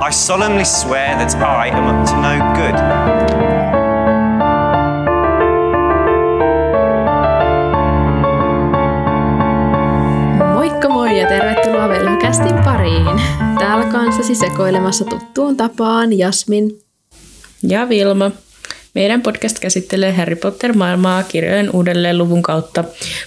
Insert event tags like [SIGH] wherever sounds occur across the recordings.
I solemnly swear that I am up to no good. Moikka moi ja tervetuloa Velhokästin pariin. Täällä kanssasi sekoilemassa tuttuun tapaan Jasmin. Ja Vilma. Meidän podcast käsittelee Harry Potter-maailmaa kirjojen uudelleen luvun kautta,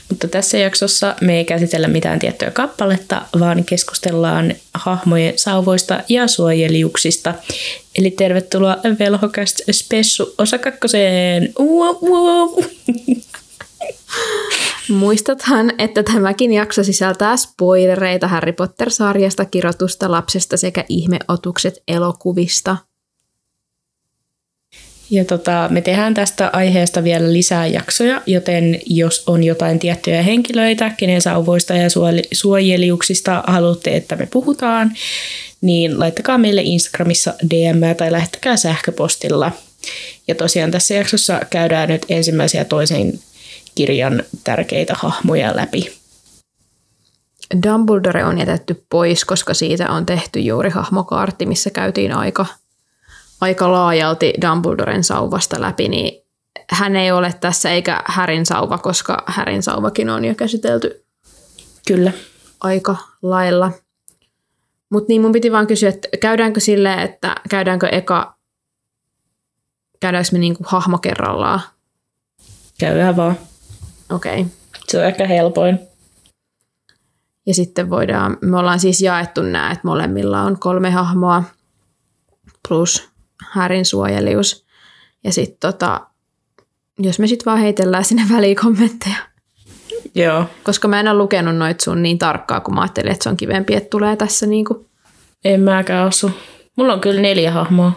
mutta tässä jaksossa me ei käsitellä mitään tiettyä kappaletta, vaan keskustellaan hahmojen sauvoista ja suojeliuksista. Eli tervetuloa Velhokast Spessu osa kakkoseen. Wow, wow. Muistathan, että tämäkin jakso sisältää spoilereita Harry Potter-sarjasta, kirjoitusta lapsesta sekä ihmeotukset elokuvista – ja tota, me tehdään tästä aiheesta vielä lisää jaksoja, joten jos on jotain tiettyjä henkilöitä, kenen sauvoista ja suojeliuksista haluatte, että me puhutaan, niin laittakaa meille Instagramissa DM tai lähettäkää sähköpostilla. Ja tosiaan tässä jaksossa käydään nyt ensimmäisen ja toisen kirjan tärkeitä hahmoja läpi. Dumbledore on jätetty pois, koska siitä on tehty juuri hahmokaartti, missä käytiin aika – aika laajalti Dumbledoren sauvasta läpi, niin hän ei ole tässä eikä Härin sauva, koska Härin sauvakin on jo käsitelty Kyllä. aika lailla. Mutta niin mun piti vaan kysyä, että käydäänkö silleen, että käydäänkö eka, käydäänkö me niinku hahmo kerrallaan? Käydään vaan. Okei. Okay. Se on ehkä helpoin. Ja sitten voidaan, me ollaan siis jaettu nämä, että molemmilla on kolme hahmoa plus Härin suojelius. Ja sitten tota, jos me sitten vaan heitellään sinne [LAUGHS] väliin kommentteja. Joo. Koska mä en ole lukenut noit sun niin tarkkaa, kun mä ajattelin, että se on kivempi, että tulee tässä niinku. En mäkään osu. Mulla on kyllä neljä hahmoa.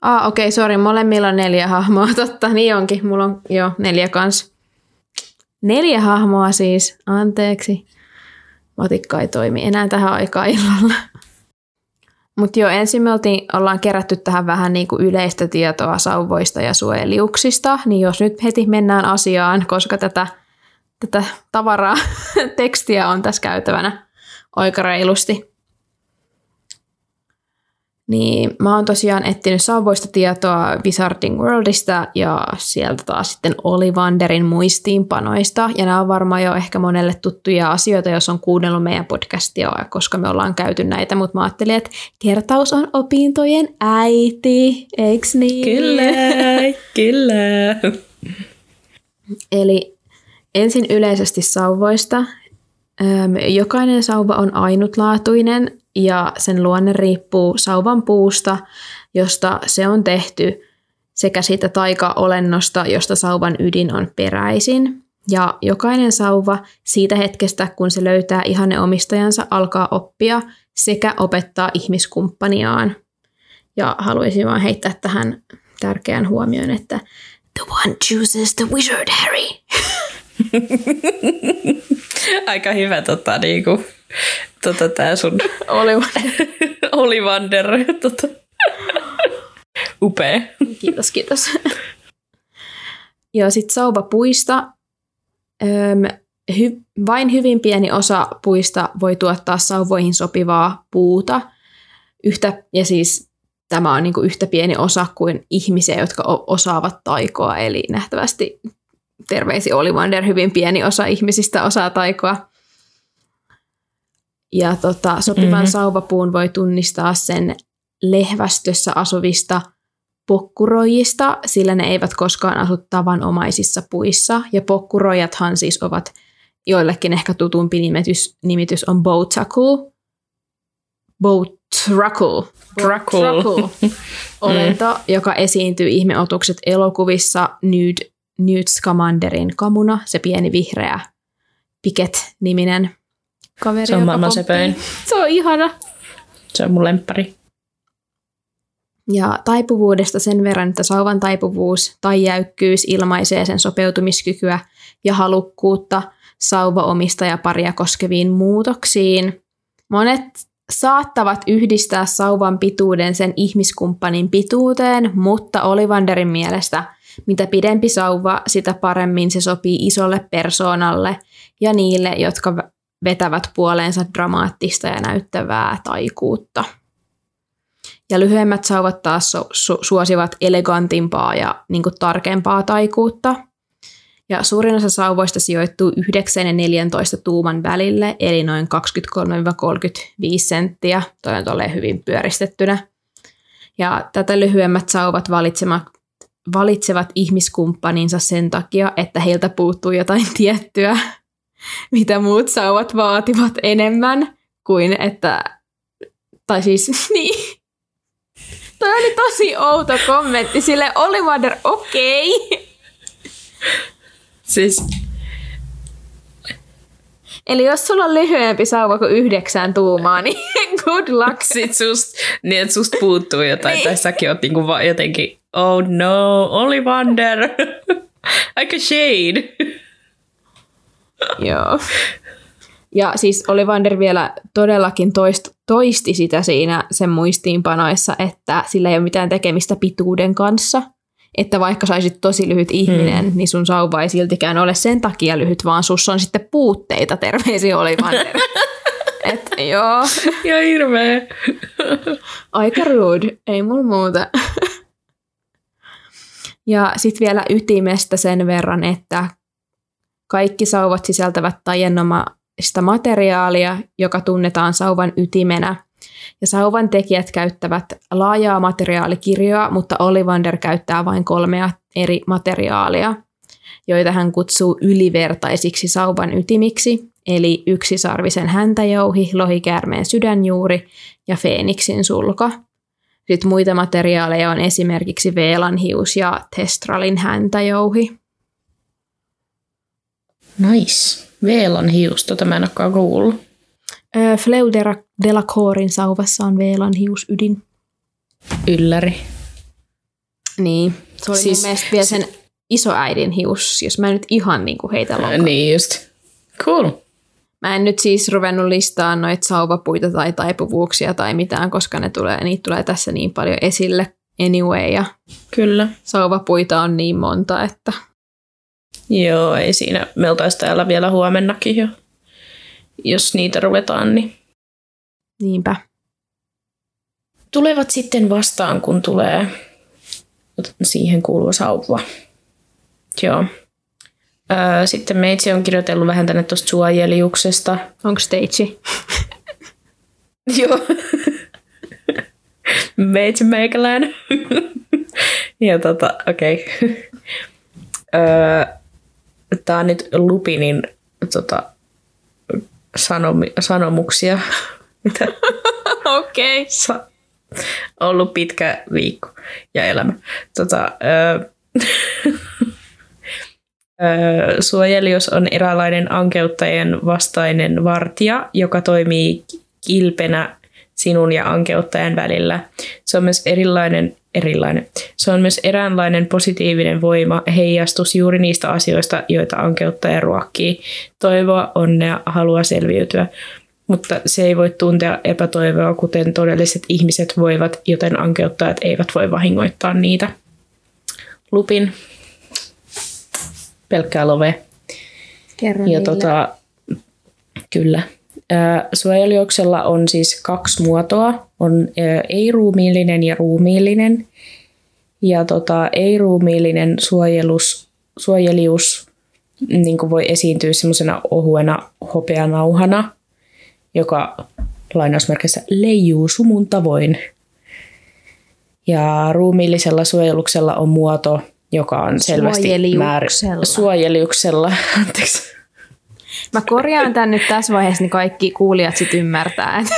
Ah, okei, okay, sori, molemmilla on neljä hahmoa. [LAUGHS] Totta, niin onkin. Mulla on jo neljä kans. Neljä hahmoa siis, anteeksi. Matikka ei toimi enää tähän aikaan illalla. Mutta jo ensin me oltiin, ollaan kerätty tähän vähän niin kuin yleistä tietoa sauvoista ja suojeliuksista, niin jos nyt heti mennään asiaan, koska tätä, tätä tavaraa, [LAUGHS] tekstiä on tässä käytävänä aika reilusti, niin mä oon tosiaan etsinyt sauvoista tietoa Wizarding Worldista ja sieltä taas sitten Olivanderin muistiinpanoista. Ja nämä on varmaan jo ehkä monelle tuttuja asioita, jos on kuunnellut meidän podcastia, koska me ollaan käyty näitä, mutta mä ajattelin, että kertaus on opintojen äiti, eiks niin? Kyllä, kyllä. Eli ensin yleisesti sauvoista. Jokainen sauva on ainutlaatuinen ja sen luonne riippuu sauvan puusta, josta se on tehty, sekä siitä taika-olennosta, josta sauvan ydin on peräisin. Ja jokainen sauva siitä hetkestä, kun se löytää ihanne omistajansa, alkaa oppia sekä opettaa ihmiskumppaniaan. Ja haluaisin vaan heittää tähän tärkeän huomioon, että the one chooses the wizard, Harry. [LAUGHS] Aika hyvä tota, niinku, tota, tää sun [LAUGHS] Olivander. [LAUGHS] Olivander. Tota. Upea. Kiitos, kiitos. [LAUGHS] Joo, sit sauvapuista. Öm, hy, vain hyvin pieni osa puista voi tuottaa sauvoihin sopivaa puuta. Yhtä, ja siis tämä on niin kuin yhtä pieni osa kuin ihmisiä, jotka osaavat taikoa, eli nähtävästi terveisi Olivander, hyvin pieni osa ihmisistä osaa taikoa. Ja tota, sopivan mm-hmm. sauvapuun voi tunnistaa sen lehvästössä asuvista pokkuroijista, sillä ne eivät koskaan asu tavanomaisissa puissa. Ja pokkuroijathan siis ovat joillekin ehkä tutumpi nimitys, nimitys on Botacle. Botracle. Botracle. Olento, mm. joka esiintyy ihmeotukset elokuvissa Nude Newt Scamanderin kamuna, se pieni vihreä Piket-niminen kaveri. Se on maailman sepöin. Se on ihana. Se on mun lemppari. Ja taipuvuudesta sen verran, että sauvan taipuvuus tai jäykkyys ilmaisee sen sopeutumiskykyä ja halukkuutta paria koskeviin muutoksiin. Monet saattavat yhdistää sauvan pituuden sen ihmiskumppanin pituuteen, mutta Olivanderin mielestä – mitä pidempi sauva, sitä paremmin se sopii isolle persoonalle ja niille, jotka vetävät puoleensa dramaattista ja näyttävää taikuutta. Ja lyhyemmät sauvat taas su- su- suosivat elegantimpaa ja niin kuin, tarkempaa taikuutta. Ja suurin osa sauvoista sijoittuu 9 ja 14 tuuman välille, eli noin 23-35 senttiä. Toi on hyvin pyöristettynä. Ja tätä lyhyemmät sauvat valitsevat, valitsevat ihmiskumppaninsa sen takia, että heiltä puuttuu jotain [LAUGHS] tiettyä, mitä muut sauvat vaativat enemmän kuin että, tai siis [LAUGHS] niin, Toi oli tosi outo kommentti sille Olivander, okei. Okay. Siis Eli jos sulla on lyhyempi sauva kuin yhdeksän tuumaa, niin [LAUGHS] good luck. [LAUGHS] Sitten sust, niin että susta puuttuu jotain, niin. tai säkin oot niinku vaan jotenkin, oh no, Olivander. Aika shade. Joo. Ja siis Olivander vielä todellakin toist, toisti sitä siinä sen muistiinpanoissa, että sillä ei ole mitään tekemistä pituuden kanssa. Että vaikka saisit tosi lyhyt ihminen, hmm. niin sun sauva ei siltikään ole sen takia lyhyt, vaan sus on sitten puutteita, terveisi Olivander. [LAUGHS] Et joo. Ja hirveä. Aika rude, ei mulla muuta. Ja sitten vielä ytimestä sen verran, että kaikki sauvat sisältävät taiennoma sitä materiaalia, joka tunnetaan sauvan ytimenä. Ja sauvan tekijät käyttävät laajaa materiaalikirjoa, mutta Olivander käyttää vain kolmea eri materiaalia, joita hän kutsuu ylivertaisiksi sauvan ytimiksi, eli yksisarvisen häntäjouhi, lohikäärmeen sydänjuuri ja feeniksin sulka. Sitten muita materiaaleja on esimerkiksi veelanhius ja testralin häntäjouhi. Nice. Veelan hius, tota mä en olekaan kuullut. Öö, Fleu de la Corin sauvassa on Veelan hiusydin. Ylläri. Niin, se oli siis, mun mielestä vielä sen isoäidin hius, jos mä nyt ihan niin kuin heitä lonkaan. Niin just. Cool. Mä en nyt siis ruvennut listaa noita sauvapuita tai taipuvuuksia tai mitään, koska ne tulee, niitä tulee tässä niin paljon esille anyway. Ja Kyllä. Sauvapuita on niin monta, että Joo, ei siinä. Me oltaisiin täällä vielä huomennakin jo, jos niitä ruvetaan. Niin. Niinpä. Tulevat sitten vastaan, kun tulee siihen kuuluva sauva. Joo. sitten meitsi on kirjoitellut vähän tänne tuosta suojeliuksesta. Onko stage? [LAUGHS] Joo. meitsi meikälään. [LAUGHS] ja tota, okei. Okay. Tämä on nyt Lupinin tota, sanomi, sanomuksia. [LAUGHS] Mitä? Okei. Okay. Sa- ollut pitkä viikko ja elämä. Tota, öö, [LAUGHS] suojelius on eräänlainen ankeuttajien vastainen vartija, joka toimii kilpenä sinun ja ankeuttajan välillä. Se on myös erilainen erilainen. Se on myös eräänlainen positiivinen voima, heijastus juuri niistä asioista, joita ankeuttaja ruokkii. Toivoa, onnea, halua selviytyä. Mutta se ei voi tuntea epätoivoa, kuten todelliset ihmiset voivat, joten ankeuttajat eivät voi vahingoittaa niitä. Lupin. Pelkkää love. Kerro ja tota, kyllä. Suojelijoksella on siis kaksi muotoa. On ei-ruumiillinen ja ruumiillinen. Ja tota, ei-ruumiillinen suojelus, suojelius niin voi esiintyä semmoisena ohuena hopeanauhana, joka lainausmerkissä leijuu sumun tavoin. Ja ruumiillisella suojeluksella on muoto, joka on selvästi määr... Suojeliuksella. [LAUGHS] Anteeksi. Mä korjaan tämän nyt tässä vaiheessa, niin kaikki kuulijat sitten ymmärtää, että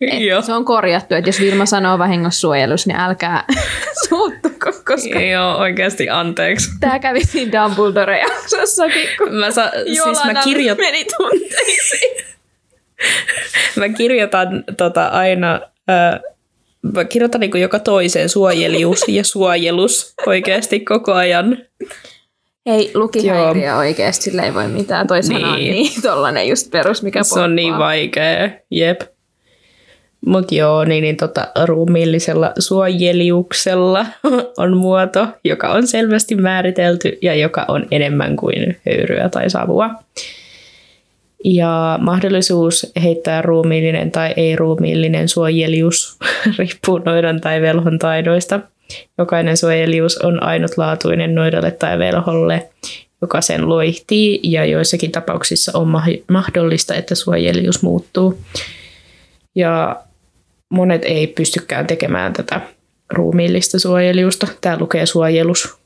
et se on korjattu, että jos Vilma sanoo vahingossuojelus, niin älkää [LAUGHS] suuttuko, koska... Joo, oikeasti anteeksi. Tämä kävi siinä Dumbledore-jaksossakin, kun mä sa- siis mä kirjoit... meni tunteisiin. [LAUGHS] mä kirjoitan tota aina... Äh, mä kirjoitan niin joka toiseen suojelius ja suojelus oikeasti koko ajan. Ei, lukihäiriö Joo. oikeasti, sille ei voi mitään. Toi niin. sana on niin, tollanen just perus, mikä Se on niin vaikea, jep. Mutta joo, niin, niin tota, ruumiillisella suojeliuksella [LAUGHS] on muoto, joka on selvästi määritelty ja joka on enemmän kuin höyryä tai savua. Ja mahdollisuus heittää ruumiillinen tai ei-ruumiillinen suojelius [LAUGHS] riippuu noidan tai velhon taidoista. Jokainen suojelius on ainutlaatuinen noidalle tai velholle, joka sen loihtii, ja joissakin tapauksissa on mahdollista, että suojelius muuttuu. Ja monet ei pystykään tekemään tätä ruumiillista suojeliusta. Tämä lukee suojelus.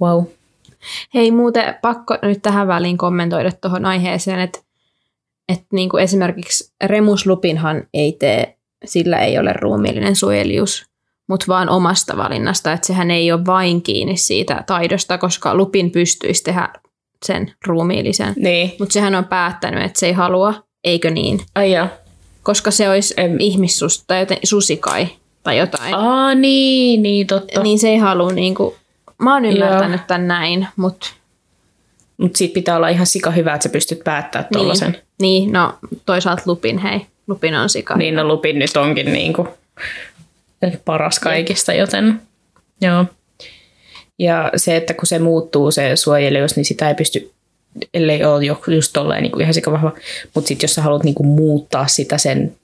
Wow. Hei, muuten pakko nyt tähän väliin kommentoida tuohon aiheeseen, että, että niin kuin esimerkiksi Remus Lupinhan ei tee, sillä ei ole ruumiillinen suojelius, mutta vaan omasta valinnasta, että sehän ei ole vain kiinni siitä taidosta, koska Lupin pystyisi tehdä sen ruumiillisen. Niin. Mutta sehän on päättänyt, että se ei halua, eikö niin? Ai ja. Koska se olisi em. ihmissus tai joten susikai tai jotain. Aa, niin, niin totta. Niin se ei halua niin kuin, mä oon ymmärtänyt Joo. tämän näin, mutta... Mutta siitä pitää olla ihan sika hyvä, että sä pystyt päättämään tuollaisen. Niin, niin, no toisaalta Lupin, hei. Lupin on sika Niin, no Lupin nyt onkin niin kuin paras kaikista, joten joo. Ja se, että kun se muuttuu se suojelius, niin sitä ei pysty, ellei ole just tolleen niin kuin ihan vahva. Mutta sitten jos sä haluat niin kuin muuttaa sitä sen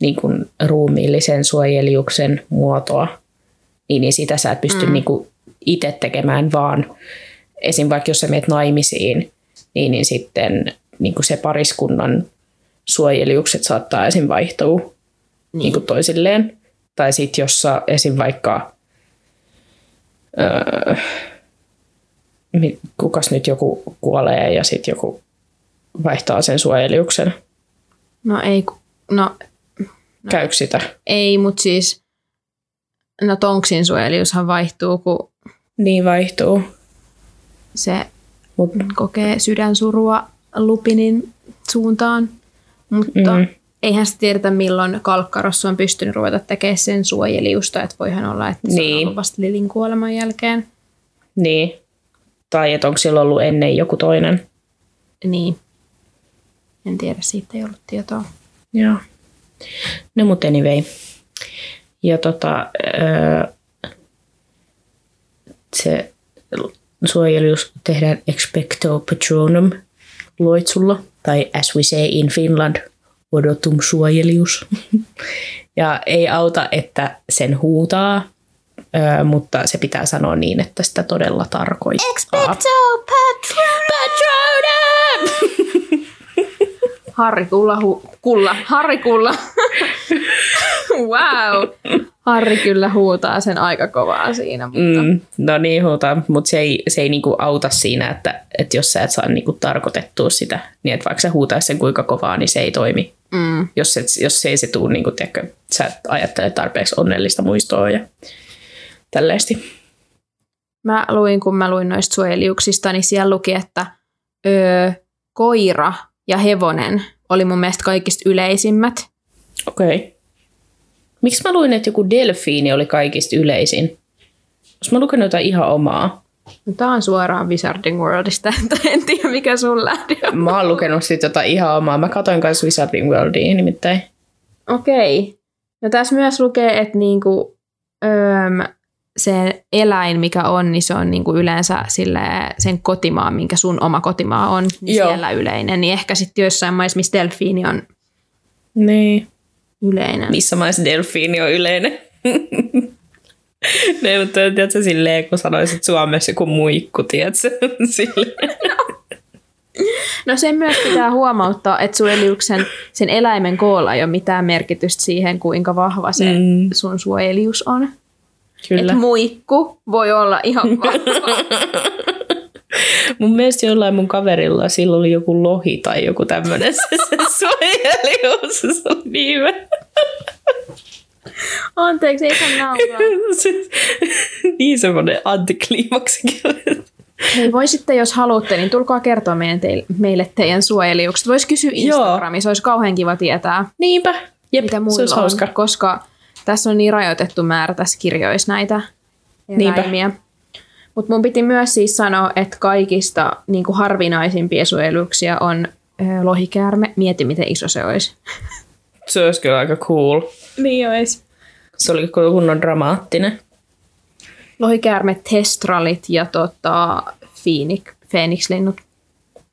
niin kuin ruumiillisen suojeliuksen muotoa, niin, niin sitä sä et pysty mm. niin kuin itse tekemään, vaan esim. vaikka jos sä meet naimisiin, niin, niin sitten niin kuin se pariskunnan suojeliukset saattaa esim. vaihtua niin. Niin kuin toisilleen. Tai sitten jos sä esim. vaikka, öö, kukas nyt joku kuolee ja sitten joku vaihtaa sen suojeliuksen. No ei, no... no Käykö sitä? Ei, mutta siis, no Tonksin suojeliushan vaihtuu, kun... Niin vaihtuu. Se Mut. kokee sydänsurua Lupinin suuntaan, mutta mm eihän se tiedetä, milloin Kalkkarossu on pystynyt ruveta tekemään sen suojeliusta, että voihan olla, että se niin. on ollut vasta Lilin kuoleman jälkeen. Niin. Tai että onko sillä ollut ennen joku toinen. Niin. En tiedä, siitä ei ollut tietoa. Joo. No mutta anyway. Ja tota, se suojelius tehdään expecto patronum loitsulla, tai as we say in Finland, odotum suojelius. ja ei auta, että sen huutaa, mutta se pitää sanoa niin, että sitä todella tarkoittaa. Expecto patronum! patronum! Harri Kulla, hu- kulla. Harri Kulla. wow. Harri kyllä huutaa sen aika kovaa siinä. Mutta... Mm, no niin huutaa, mutta se ei, se ei niinku auta siinä, että, että jos sä et saa niinku tarkoitettua sitä, niin että vaikka sä huutaisi sen kuinka kovaa, niin se ei toimi. Mm. Jos, et, jos se ei se tule, niin kuin, tiedätkö, sä ajattelet tarpeeksi onnellista muistoa ja tälleesti. Mä luin, kun mä luin noista suojeliuksista, niin siellä luki, että öö, koira ja hevonen oli mun mielestä kaikista yleisimmät. Okei. Okay. Miksi mä luin, että joku delfiini oli kaikista yleisin? Jos mä lukenut jotain ihan omaa. No, Tämä on suoraan Wizarding Worldista, [LAUGHS] en tiedä mikä sun lähde on. Mä oon lukenut sitten jotain ihan omaa. Mä katsoin kanssa Wizarding Worldia nimittäin. Okei. Okay. No tässä myös lukee, että niinku, öö, se eläin, mikä on, niin se on niinku yleensä sille, sen kotimaa, minkä sun oma kotimaa on, niin Joo. siellä yleinen. Niin ehkä sitten joissain maissa, missä delfiini on niin. yleinen. Missä maissa delfiini on yleinen? [LAUGHS] [LAUGHS] ne, mutta tiedätkö, silleen, kun sanoisit Suomessa joku muikku, tiedätkö? [LAUGHS] Silleen. No sen myös pitää huomauttaa, että suojeliuksen, sen eläimen koolla ei ole mitään merkitystä siihen, kuinka vahva se mm. sun suojelius on. Kyllä. Et muikku voi olla ihan [LAUGHS] vahva. mun mielestä jollain mun kaverilla sillä oli joku lohi tai joku tämmöinen se, se suojelius. Se oli niin [LAUGHS] Anteeksi, ei saa nauraa. [LAUGHS] niin semmoinen antikliimaksikin. Hei, voisitte, jos haluatte, niin tulkaa kertoa meidän teille, meille teidän suojeliukset. Voisi kysyä Instagramissa, olisi kauhean kiva tietää. Niinpä. Jep, mitä muilla se on, hauska. koska tässä on niin rajoitettu määrä tässä kirjoissa näitä eläimiä. Mutta mun piti myös siis sanoa, että kaikista niin kuin harvinaisimpia suojeluksia on ö, lohikäärme. Mieti, miten iso se olisi. Se olisi kyllä aika cool. Niin olisi. Se oli kunnon dramaattinen. Lohikäärme, testralit ja tota, Phoenix, Phoenix-linnut.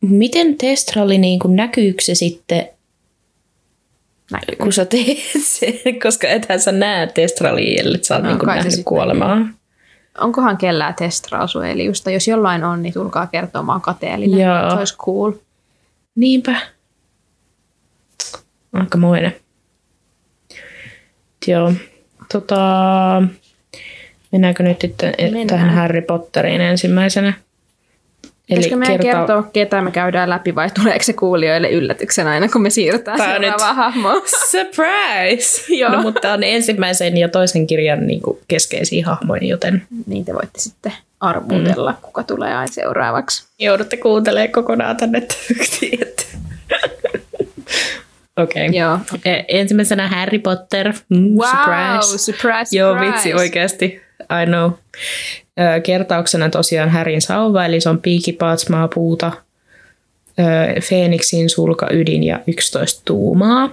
miten Testrali, niin kuin, näkyykö se sitten, Näkyy. kun sä teet sen? Koska ethän sä näe Testralia, ellei sä oot No, niin nähnyt kuolemaa. Onkohan kellään testrausueliusta? Jos jollain on, niin tulkaa kertomaan kateellinen. Joo. Se olisi cool. Niinpä. Aikamoinen. Joo. Tota, mennäänkö nyt sitten Mennään. tähän Harry Potteriin ensimmäisenä? Pitäisikö meidän kertaa- kertoa, ketä me käydään läpi vai tuleeko se kuulijoille yllätyksenä aina, kun me siirrytään Tää seuraavaan nyt- hahmoon? [LAUGHS] Surprise! [LAUGHS] Joo. No, mutta on ensimmäisen ja toisen kirjan niin kuin keskeisiä hahmoja, joten Niin te voitte sitten arvutella, mm. kuka tulee aina seuraavaksi. joudutte kuuntelemaan kokonaan tänne [LAUGHS] tyyksiin. Okei. Okay. Joo. E- Ensimmäisenä Harry Potter. Mm, Wow, surprise. surprise, Joo, surprise. vitsi, oikeasti. I know. Kertauksena tosiaan Härin sauva, eli se on piikipaatsmaa puuta, Feeniksin sulka, ydin ja 11 tuumaa.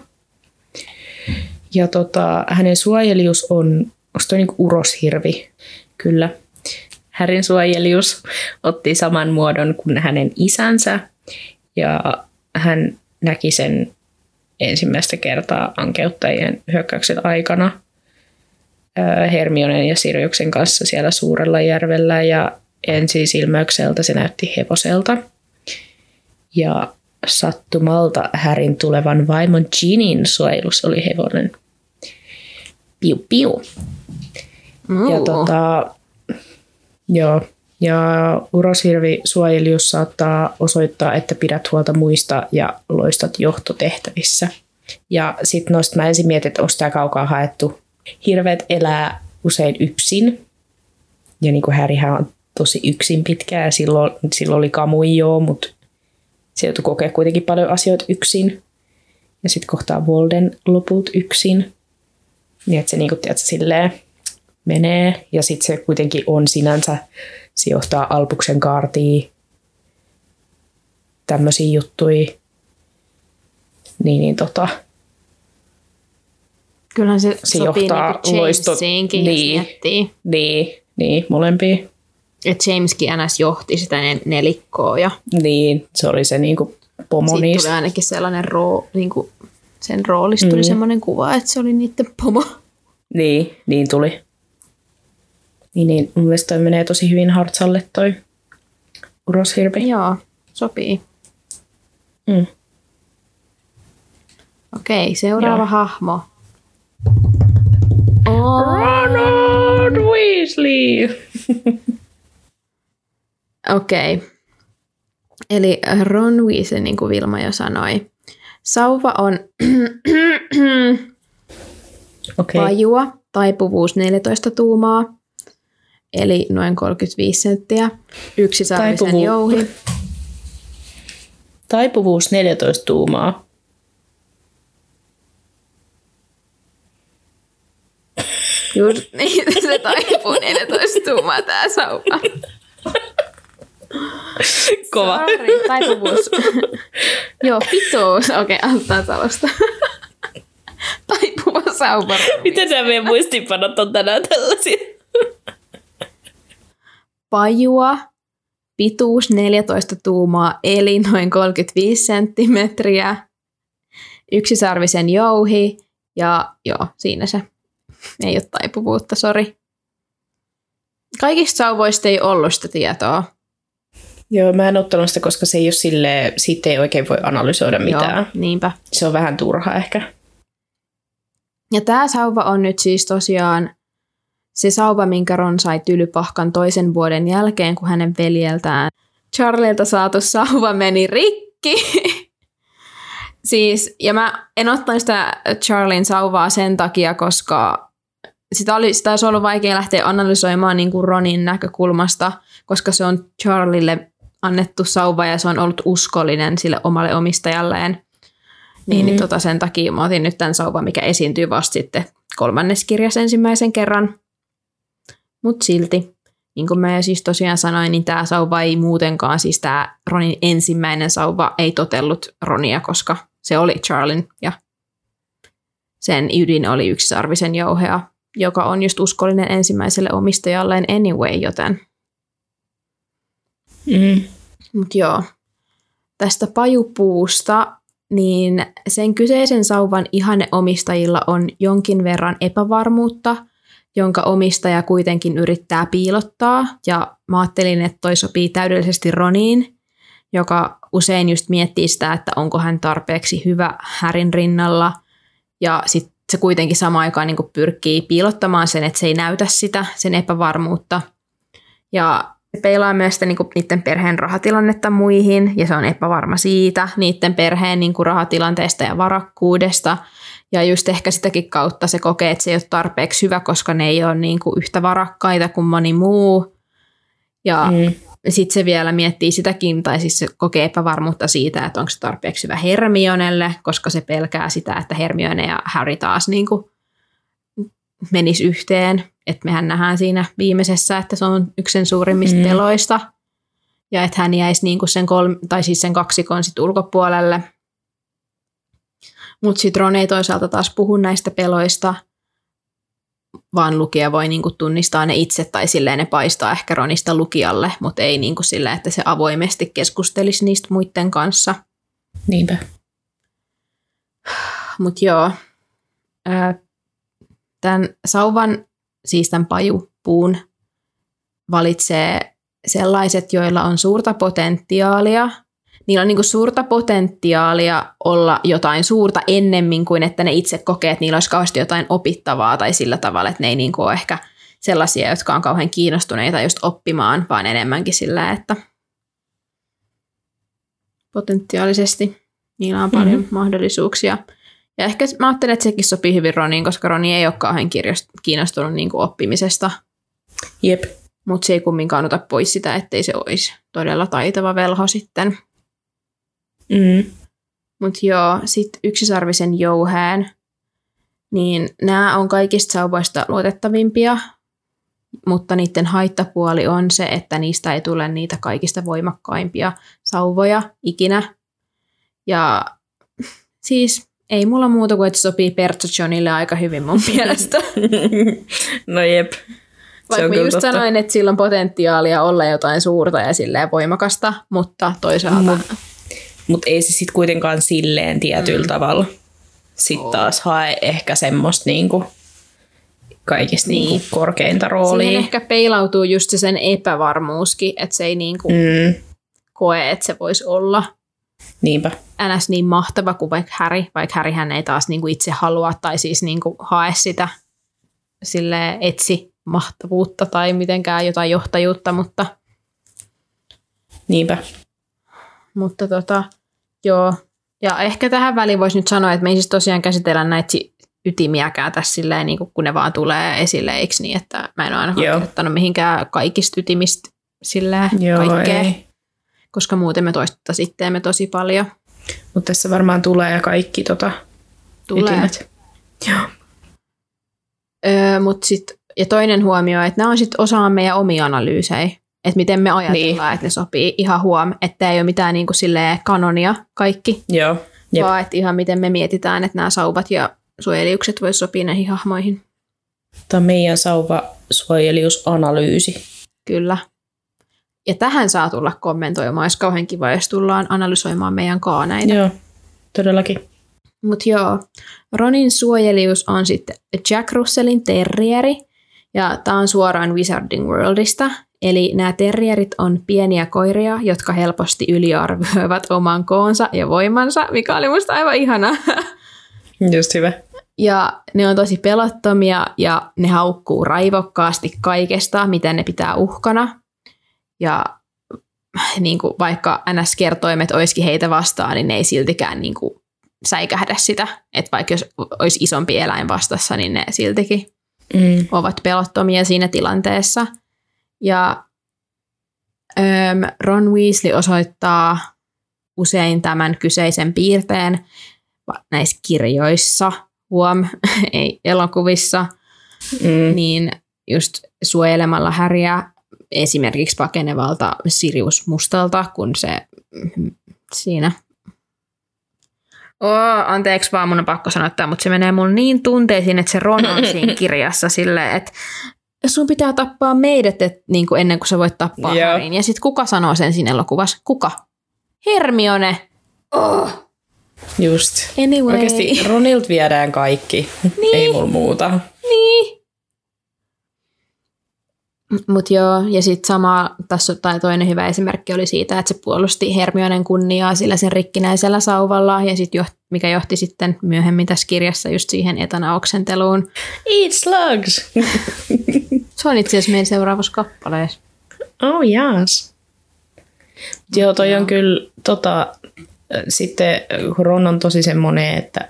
Ja tota, hänen suojelius on, onko toi niinku uroshirvi? Kyllä. Härin suojelius otti saman muodon kuin hänen isänsä ja hän näki sen ensimmäistä kertaa ankeuttajien hyökkäyksen aikana Hermionen ja Siriuksen kanssa siellä suurella järvellä ja ensisilmäykseltä se näytti hevoselta. Ja sattumalta Härin tulevan vaimon Ginin suojelus oli hevonen. Piu piu. Uu. Ja tota, joo, ja uroshirvi suojelius saattaa osoittaa, että pidät huolta muista ja loistat johtotehtävissä. Ja sitten noista mä ensin mietin, että onko tämä kaukaa haettu. Hirvet elää usein yksin. Ja niin kuin Härihän on tosi yksin pitkään silloin, silloin oli kamui joo, mutta se joutui kokea kuitenkin paljon asioita yksin. Ja sitten kohtaa Volden loput yksin. Niin että se niinku, tiedätkö, silleen menee. Ja sitten se kuitenkin on sinänsä, se johtaa Alpuksen kaartiin tämmöisiä juttuja. Niin, niin tota, Kyllähän se, Se sopii niinku loisto- niin. miettii. niin, niin, molempia. Että Jameskin ns. johti sitä ne- nelikkoa ja Niin, se oli se niinku pomo siitä niistä. tuli ainakin sellainen roo, niinku, sen roolista tuli Mm. semmoinen kuva, että se oli niiden pomo. Niin, niin tuli. Niin, niin mun mielestä toi menee tosi hyvin Hartsalle toi uroshirvi. Joo, sopii. Mm. Okei, seuraava Joo. hahmo. Oh. Ronald Weasley! [LAUGHS] Okei. Eli Ron Weasley, niin kuin Vilma jo sanoi. Sauva on. [CLEARS THROAT] Okay. pajua, taipuvuus 14 tuumaa, eli noin 35 senttiä. Yksi sarvisen Taipuvu- jouhi. [LAUGHS] Taipuvuus 14 tuumaa. Just niin, [LAUGHS] se taipuu 14 tuumaa tää sauva. Kova. Sorry, taipuvuus. [LAUGHS] Joo, pitous. Okei, okay, antaa talosta. Taipuva sauva. Miten nämä meidän muistiinpanot on tänään tällaisia? Pajua, pituus 14 tuumaa, eli noin 35 senttimetriä. Yksisarvisen jouhi ja joo, siinä se. Ei ole taipuvuutta, sori. Kaikista sauvoista ei ollut sitä tietoa. Joo, mä en ottanut sitä, koska se ei ole sille, siitä ei oikein voi analysoida mitään. Joo, niinpä. Se on vähän turha ehkä. Ja tämä sauva on nyt siis tosiaan se sauva, minkä Ron sai tylypahkan toisen vuoden jälkeen, kun hänen veljeltään Charlilta saatu sauva meni rikki. [LAUGHS] siis, ja mä en ottanut sitä Charlin sauvaa sen takia, koska sitä, oli, sitä olisi ollut vaikea lähteä analysoimaan niin kuin Ronin näkökulmasta, koska se on Charlille annettu sauva ja se on ollut uskollinen sille omalle omistajalleen. Niin, mm-hmm. niin tota sen takia mä otin nyt tämän sauvan, mikä esiintyy vasta sitten kolmannes kirjassa ensimmäisen kerran. Mutta silti, niin kuin mä jo siis tosiaan sanoin, niin tämä sauva ei muutenkaan, siis tämä Ronin ensimmäinen sauva ei totellut Ronia, koska se oli Charlin ja sen ydin oli yksisarvisen jouhea, joka on just uskollinen ensimmäiselle omistajalleen anyway, joten Mm. Mut joo. tästä pajupuusta, niin sen kyseisen sauvan ihanne omistajilla on jonkin verran epävarmuutta, jonka omistaja kuitenkin yrittää piilottaa. Ja mä ajattelin, että toi sopii täydellisesti Roniin, joka usein just miettii sitä, että onko hän tarpeeksi hyvä Härin rinnalla. Ja sitten se kuitenkin samaan aikaan niin pyrkii piilottamaan sen, että se ei näytä sitä, sen epävarmuutta. Ja se peilaa myös sitä, niin niiden perheen rahatilannetta muihin, ja se on epävarma siitä, niiden perheen niin rahatilanteesta ja varakkuudesta. Ja just ehkä sitäkin kautta se kokee, että se ei ole tarpeeksi hyvä, koska ne ei ole niin kuin, yhtä varakkaita kuin moni muu. Ja mm. sitten se vielä miettii sitäkin, tai siis se kokee epävarmuutta siitä, että onko se tarpeeksi hyvä Hermionelle, koska se pelkää sitä, että Hermione ja Harry taas niin kuin, menisi yhteen. Että mehän nähdään siinä viimeisessä, että se on yksi sen suurimmista mm. peloista. Ja että hän jäisi niin kuin sen, kolme, tai siis sen kaksikon sit ulkopuolelle. Mutta sitten Ron ei toisaalta taas puhu näistä peloista, vaan lukija voi niinku tunnistaa ne itse tai silleen ne paistaa ehkä Ronista lukijalle, mutta ei niinku silleen, että se avoimesti keskustelisi niistä muiden kanssa. Niinpä. Mutta joo, tämän sauvan, siis tämän pajupuun, valitsee sellaiset, joilla on suurta potentiaalia. Niillä on niin kuin suurta potentiaalia olla jotain suurta ennemmin kuin että ne itse kokee, että niillä olisi kauheasti jotain opittavaa tai sillä tavalla, että ne ei niin kuin ole ehkä sellaisia, jotka on kauhean kiinnostuneita just oppimaan, vaan enemmänkin sillä, että potentiaalisesti niillä on paljon mm-hmm. mahdollisuuksia. Ja ehkä mä ajattelen, että sekin sopii hyvin Roniin, koska Roni ei ole kauhean kiinnostunut niin kuin oppimisesta. Jep. Mutta se ei kumminkaan ota pois sitä, ettei se olisi todella taitava velho sitten. Mm. Mutta joo, sitten yksisarvisen jouheen, niin nämä on kaikista sauvoista luotettavimpia, mutta niiden haittapuoli on se, että niistä ei tule niitä kaikista voimakkaimpia sauvoja ikinä. Ja siis ei mulla muuta kuin, että se sopii Pertsa Johnille aika hyvin mun [LAUGHS] mielestä. no jep. Vaikka mä just totta. sanoin, että sillä on potentiaalia olla jotain suurta ja silleen voimakasta, mutta toisaalta... Mutta mut ei se sitten kuitenkaan silleen tietyllä mm. tavalla. Sitten oh. taas hae ehkä semmoista niinku kaikista niin. niinku korkeinta roolia. Siihen ehkä peilautuu just se sen epävarmuuskin, että se ei niinku mm. koe, että se voisi olla Niinpä. ns. niin mahtava kuin vaikka Harry, vaikka Harry hän ei taas niin kuin itse halua tai siis niin kuin hae sitä sille etsi mahtavuutta tai mitenkään jotain johtajuutta, mutta Niinpä. Mutta tota, joo. Ja ehkä tähän väliin voisi nyt sanoa, että me ei siis tosiaan käsitellä näitä ytimiäkään tässä silleen, niin kun ne vaan tulee esille, eikö niin, että mä en ole aina ottanut mihinkään kaikista ytimistä silleen Joo, kaikkea. Ei koska muuten me toistettaisiin me tosi paljon. Mutta tässä varmaan tulee kaikki tota, tulee. ytimet. Joo. Öö, mut sit, ja toinen huomio, että nämä on sitten osa meidän omia analyysejä. Että miten me ajatellaan, niin. että ne sopii ihan huom. Että ei ole mitään niin kuin kanonia kaikki. Joo. Jep. Vaan että ihan miten me mietitään, että nämä sauvat ja suojeliukset voisi sopia näihin hahmoihin. Tämä on meidän sauva-suojeliusanalyysi. Kyllä. Ja tähän saa tulla kommentoimaan, olisi kauhean kiva, jos tullaan analysoimaan meidän kaaneita. Joo, todellakin. Mutta joo, Ronin suojelius on sitten Jack Russellin terrieri, ja tämä on suoraan Wizarding Worldista. Eli nämä terrierit on pieniä koiria, jotka helposti yliarvioivat oman koonsa ja voimansa, mikä oli musta aivan ihana. Just hyvä. Ja ne on tosi pelottomia ja ne haukkuu raivokkaasti kaikesta, mitä ne pitää uhkana ja niin kuin vaikka NS-kertoimet olisikin heitä vastaan, niin ne ei siltikään niin kuin säikähdä sitä. Että vaikka jos olisi isompi eläin vastassa, niin ne siltikin mm. ovat pelottomia siinä tilanteessa. Ja ähm, Ron Weasley osoittaa usein tämän kyseisen piirteen näissä kirjoissa, huom, [LAUGHS] ei elokuvissa, mm. niin just suojelemalla häriä esimerkiksi pakenevalta Sirius Mustalta, kun se siinä Oh, anteeksi vaan, mun on pakko sanoa tämä, mutta se menee mun niin tunteisiin, että se Ron on siinä [LAUGHS] kirjassa silleen, että sun pitää tappaa meidät et, niin kuin ennen kuin sä voit tappaa Harin. Ja sitten kuka sanoo sen siinä elokuvassa? Kuka? Hermione! Oh. Just. Anyway. Oikeasti Ronilt viedään kaikki. Niin. Ei mulla muuta. Niin. Mutta joo, ja sitten sama, tässä tai toinen hyvä esimerkki oli siitä, että se puolusti Hermionen kunniaa sillä sen rikkinäisellä sauvalla, ja sit jo, mikä johti sitten myöhemmin tässä kirjassa just siihen etanaoksenteluun. Eat slugs! [LAUGHS] Se on itse asiassa meidän seuraavassa kappaleessa. Oh yes. Joo, toi on kyllä tota, sitten Ron on tosi semmoinen, että,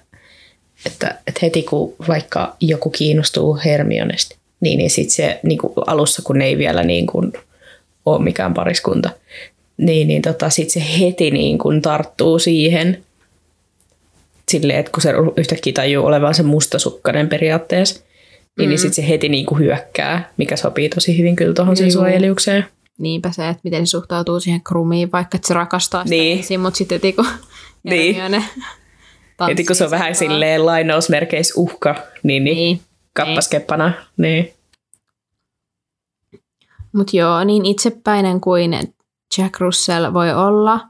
että, että heti kun vaikka joku kiinnostuu Hermionesta, niin, niin sitten se niin kuin alussa, kun ei vielä niin kuin ole mikään pariskunta, niin, niin tota, sitten se heti niin kuin tarttuu siihen silleen, että kun se yhtäkkiä tajuu olevan se mustasukkainen periaatteessa, niin, mm. niin sitten se heti niin kuin hyökkää, mikä sopii tosi hyvin kyllä tuohon sen suojeliukseen. Niinpä se, että miten se suhtautuu siihen krumiin, vaikka että se rakastaa sitä niin. ensin, mutta sitten heti kun [LAUGHS] niin. [LAUGHS] Heti kun se on vähän silleen lainausmerkeissä uhka, niin, niin, niin. kappaskeppana. Niin. Mutta joo, niin itsepäinen kuin Jack Russell voi olla,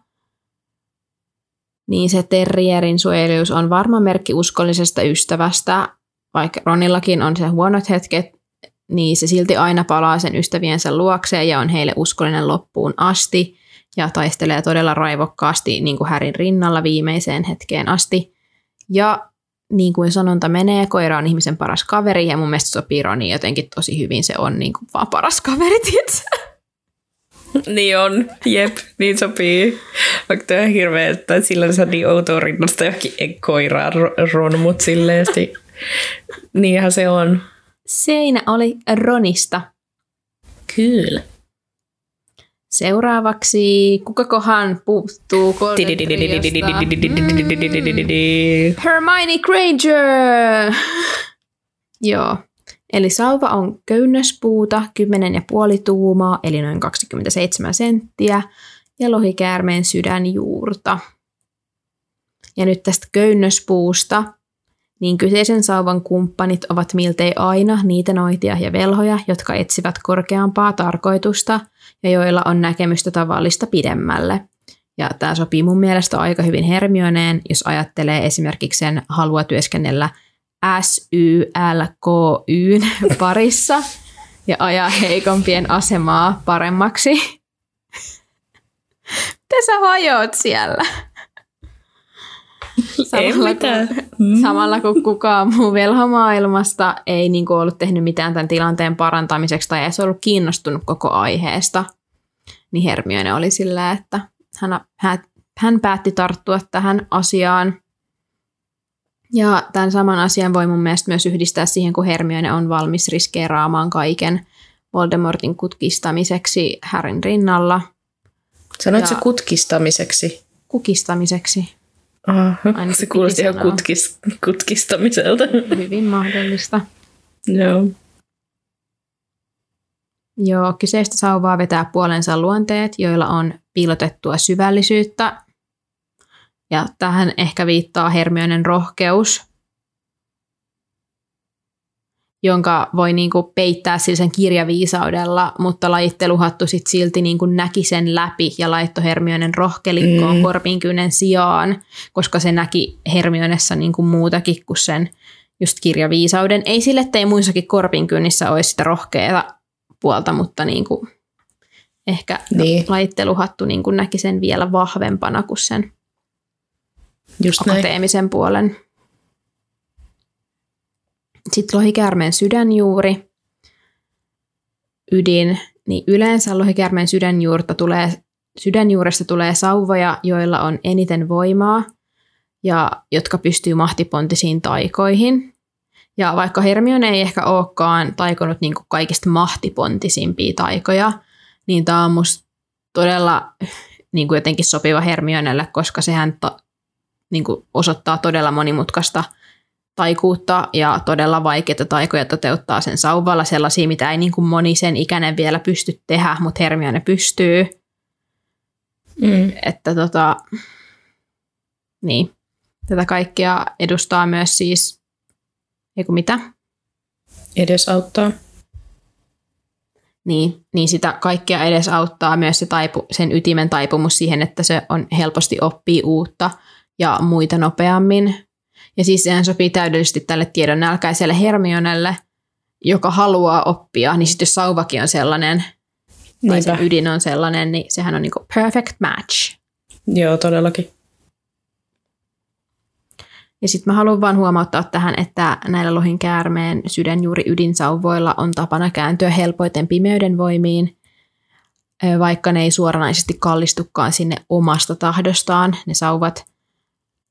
niin se terrierin suojelius on varma merkki uskollisesta ystävästä, vaikka Ronillakin on se huonot hetket, niin se silti aina palaa sen ystäviensä luokseen ja on heille uskollinen loppuun asti ja taistelee todella raivokkaasti niin kuin Härin rinnalla viimeiseen hetkeen asti. Ja niin kuin sanonta menee, koira on ihmisen paras kaveri ja mun mielestä sopii Roni jotenkin tosi hyvin. Se on niin kuin vaan paras kaveri, tietysti. [LAUGHS] Niin on, jep, niin sopii. Vaikka tämä on hirveä, että sillä on niin outoa rinnasta johonkin koiraa Ron, mutta silleen niinhän se on. Seinä oli Ronista. Kyllä. Seuraavaksi, kukakohan puuttuu Hermione Granger! Joo. Eli sauva on köynnöspuuta, 10,5 tuumaa, eli noin 27 senttiä, ja lohikäärmeen sydänjuurta. Ja nyt tästä köynnöspuusta niin kyseisen sauvan kumppanit ovat miltei aina niitä noitia ja velhoja, jotka etsivät korkeampaa tarkoitusta ja joilla on näkemystä tavallista pidemmälle. Ja tämä sopii mun mielestä aika hyvin Hermioneen, jos ajattelee esimerkiksi sen halua työskennellä SYLKYn [LAUGHS] parissa ja ajaa heikompien asemaa paremmaksi. Mitä sä hajoat siellä? Samalla, ei mitään. Kun, mm. samalla kun kukaan muu velhomaailmasta ei niin kuin ollut tehnyt mitään tämän tilanteen parantamiseksi tai ei ollut kiinnostunut koko aiheesta, niin Hermione oli sillä, että hän, hän, hän päätti tarttua tähän asiaan. Ja tämän saman asian voi mun mielestä myös yhdistää siihen, kun Hermione on valmis riskeeraamaan kaiken Voldemortin kutkistamiseksi Härin rinnalla. Sanoitko se kutkistamiseksi? Kukistamiseksi. Aha, se kuulosti ihan kutkis, kutkistamiselta. Hyvin mahdollista. Joo. Joo, kyseistä sauvaa vetää puolensa luonteet, joilla on piilotettua syvällisyyttä. Ja tähän ehkä viittaa Hermionen rohkeus, jonka voi niinku peittää sen kirjaviisaudella, mutta lajitteluhattu sit silti niinku näki sen läpi ja laittoi Hermionen rohkelikkoon mm. korpinkynnen sijaan, koska se näki Hermionessa niinku muutakin kuin sen just kirjaviisauden. Ei sille, ettei muissakin korpinkynnissä olisi sitä rohkeaa puolta, mutta niinku ehkä niin. lajitteluhattu niinku näki sen vielä vahvempana kuin sen just akateemisen näin. puolen. Sitten lohikäärmeen sydänjuuri, ydin, niin yleensä lohikäärmeen sydänjuurta tulee, sydänjuuresta tulee sauvoja, joilla on eniten voimaa ja jotka pystyy mahtipontisiin taikoihin. Ja vaikka Hermione ei ehkä olekaan taikonut niin kaikista mahtipontisimpia taikoja, niin tämä on musta todella niin kuin jotenkin sopiva Hermionelle, koska sehän ta, niin kuin osoittaa todella monimutkaista – taikuutta ja todella vaikeita taikoja toteuttaa sen sauvalla, sellaisia, mitä ei niin kuin moni sen ikäinen vielä pysty tehdä, mutta Hermione pystyy. Mm. Että tota, niin. Tätä kaikkea edustaa myös siis, eiku mitä? Edesauttaa. niin, niin sitä kaikkea edes auttaa myös se taipu, sen ytimen taipumus siihen, että se on helposti oppii uutta ja muita nopeammin. Ja siis sehän sopii täydellisesti tälle tiedon nälkäiselle Hermionelle, joka haluaa oppia, niin sitten jos sauvakin on sellainen, tai Niinpä. ydin on sellainen, niin sehän on niinku perfect match. Joo, todellakin. Ja sitten mä haluan vaan huomauttaa tähän, että näillä lohin käärmeen sydänjuuri ydinsauvoilla on tapana kääntyä helpoiten pimeyden voimiin, vaikka ne ei suoranaisesti kallistukaan sinne omasta tahdostaan, ne sauvat.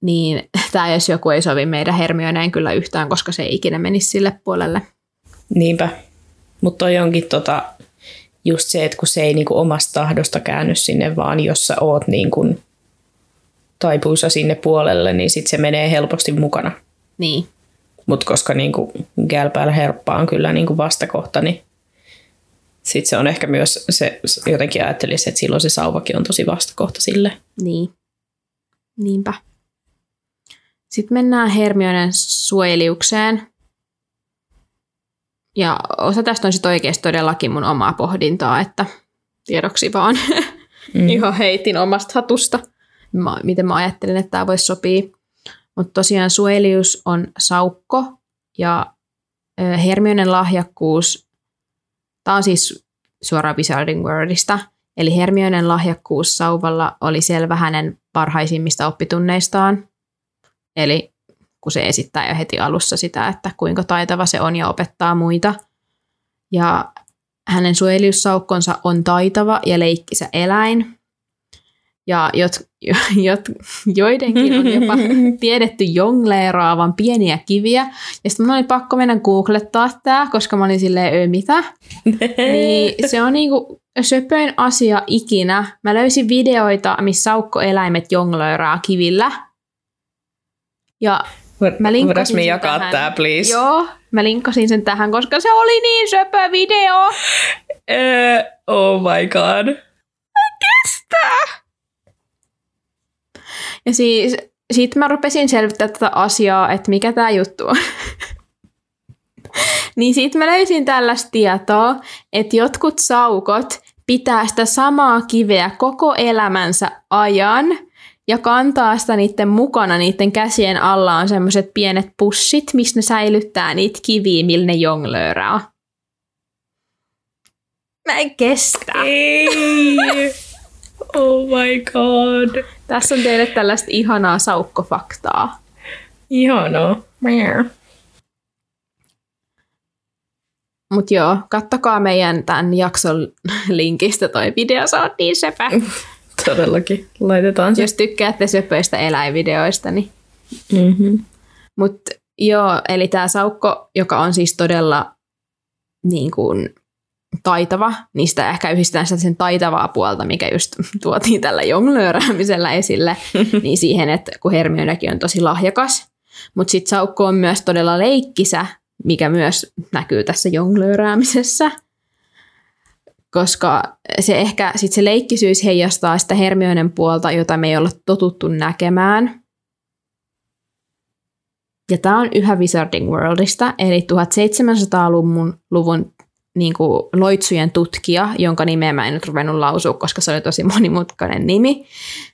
Niin [LAUGHS] tämä jos joku ei sovi meidän Hermioneen kyllä yhtään, koska se ei ikinä menisi sille puolelle. Niinpä. Mutta toi onkin tota, just se, että kun se ei niinku omasta tahdosta käänny sinne, vaan jos sä oot niinku taipuisa sinne puolelle, niin sit se menee helposti mukana. Niin, Mutta koska niinku Gälpäällä herppa on kyllä niinku vastakohta, niin sit se on ehkä myös se, jotenkin ajattelisi, että silloin se sauvakin on tosi vastakohta sille. niin. Niinpä. Sitten mennään Hermionen suojeliukseen. Ja osa tästä on sitten oikeasti todellakin mun omaa pohdintaa, että tiedoksi vaan [LAUGHS] mm. ihan heitin omasta hatusta, mä, miten mä ajattelin, että tämä voisi sopia. Mutta tosiaan suojelius on saukko ja Hermionen lahjakkuus, tämä on siis suoraan Wizarding Worldista, eli Hermionen lahjakkuus sauvalla oli selvä hänen parhaisimmista oppitunneistaan. Eli kun se esittää jo heti alussa sitä, että kuinka taitava se on ja opettaa muita. Ja hänen suojeliussaukkonsa on taitava ja leikkisä eläin. Ja jot, [LAUGHS] jot, joidenkin on jopa [LAUGHS] tiedetty jongleeraavan pieniä kiviä. Ja sitten mun oli pakko mennä googlettaa tämä, koska mä olin silleen, öö, mitä? [LAUGHS] Niin se on niinku söpöin asia ikinä. Mä löysin videoita, missä saukkoeläimet jongleeraa kivillä. Ja Mä linkkasin Voidaanko me sen jakaa tähän. tämä, please? Joo, mä linkkasin sen tähän, koska se oli niin söpö video. Uh, oh my god. Ja siis sitten mä rupesin selvittää tätä asiaa, että mikä tämä juttu on. [LAUGHS] niin sitten mä löysin tällaista tietoa, että jotkut saukot pitää sitä samaa kiveä koko elämänsä ajan ja kantaa sitä niiden mukana, niiden käsien alla on semmoiset pienet pussit, missä ne säilyttää niitä kiviä, millä ne jonglööraa. Mä en kestä. Ei. Oh my god. Tässä on teille tällaista ihanaa saukkofaktaa. Ihanaa. Mutta joo, kattokaa meidän tämän jakson linkistä toi video, se on niin sepä. Todellakin. Laitetaan se. Jos tykkäätte söpöistä eläinvideoista, niin. Mm-hmm. Mutta joo, eli tämä saukko, joka on siis todella niin kuin, taitava, niin sitä ehkä yhdistetään sitä sen taitavaa puolta, mikä just [LAUGHS] tuotiin tällä jonglööräämisellä esille, [LAUGHS] niin siihen, että kun Hermionekin on tosi lahjakas. Mutta sitten saukko on myös todella leikkisä, mikä myös näkyy tässä jonglööräämisessä. Koska se ehkä sit se leikkisyys heijastaa sitä Hermionen puolta, jota me ei olla totuttu näkemään. Ja tämä on yhä Wizarding Worldista, eli 1700-luvun luvun niin kuin loitsujen tutkija, jonka nimeä mä en nyt ruvennut lausua, koska se oli tosi monimutkainen nimi,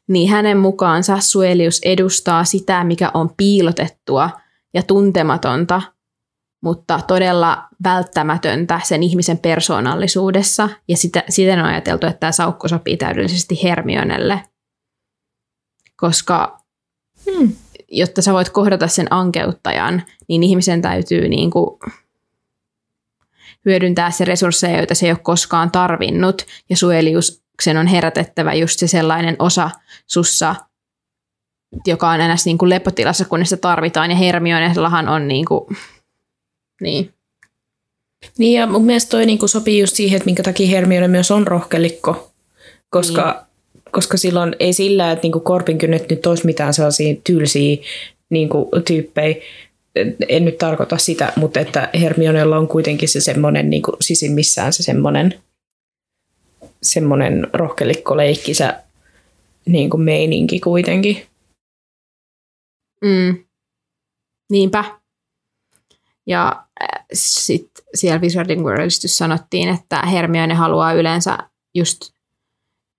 niin hänen mukaansa Suelius edustaa sitä, mikä on piilotettua ja tuntematonta, mutta todella välttämätöntä sen ihmisen persoonallisuudessa, ja sitä, siten on ajateltu, että tämä saukko sopii täydellisesti Hermionelle, koska hmm, jotta sä voit kohdata sen ankeuttajan, niin ihmisen täytyy niin kuin hyödyntää se resursseja, joita se ei ole koskaan tarvinnut, ja suojeliuksen on herätettävä just se sellainen osa sussa, joka on enää niin kuin lepotilassa, kun sitä tarvitaan, ja Hermionellahan on niin kuin, niin. Niin ja mun mielestä toi niinku sopii just siihen, että minkä takia Hermione myös on rohkelikko, koska, niin. koska silloin ei sillä, että niinku korpinkynnet nyt olisi mitään sellaisia tylsiä niinku, tyyppejä, en nyt tarkoita sitä, mutta että Hermionella on kuitenkin se semmoinen niinku, sisimmissään se semmoinen semmoinen rohkelikko leikkisä niinku meininki kuitenkin. Mm. Niinpä. Ja sitten siellä Wizarding Worldissa sanottiin, että Hermione haluaa yleensä just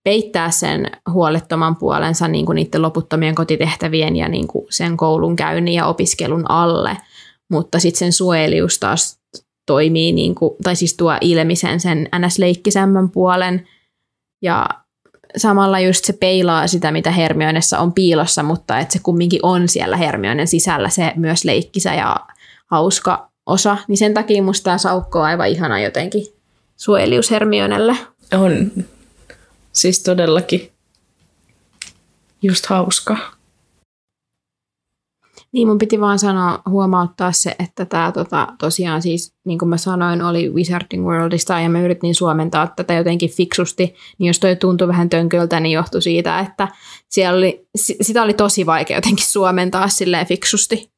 peittää sen huolettoman puolensa niin kuin niiden loputtomien kotitehtävien ja niin kuin sen koulun käynnin ja opiskelun alle, mutta sitten sen suojelius taas toimii, niin kuin, tai siis tuo ilmi sen, sen ns-leikkisemmän puolen, ja samalla just se peilaa sitä, mitä Hermionessa on piilossa, mutta että se kumminkin on siellä Hermionen sisällä se myös leikkisä ja hauska osa, niin sen takia musta tämä saukko on aivan ihana jotenkin suojelius Hermionelle. On. Siis todellakin. Just hauska. Niin mun piti vaan sanoa, huomauttaa se, että tämä tota, tosiaan siis, niin kuin mä sanoin, oli Wizarding Worldista ja mä yritin suomentaa tätä jotenkin fiksusti, niin jos toi tuntui vähän tönköltä, niin johtui siitä, että siellä oli, sitä oli tosi vaikea jotenkin suomentaa silleen fiksusti.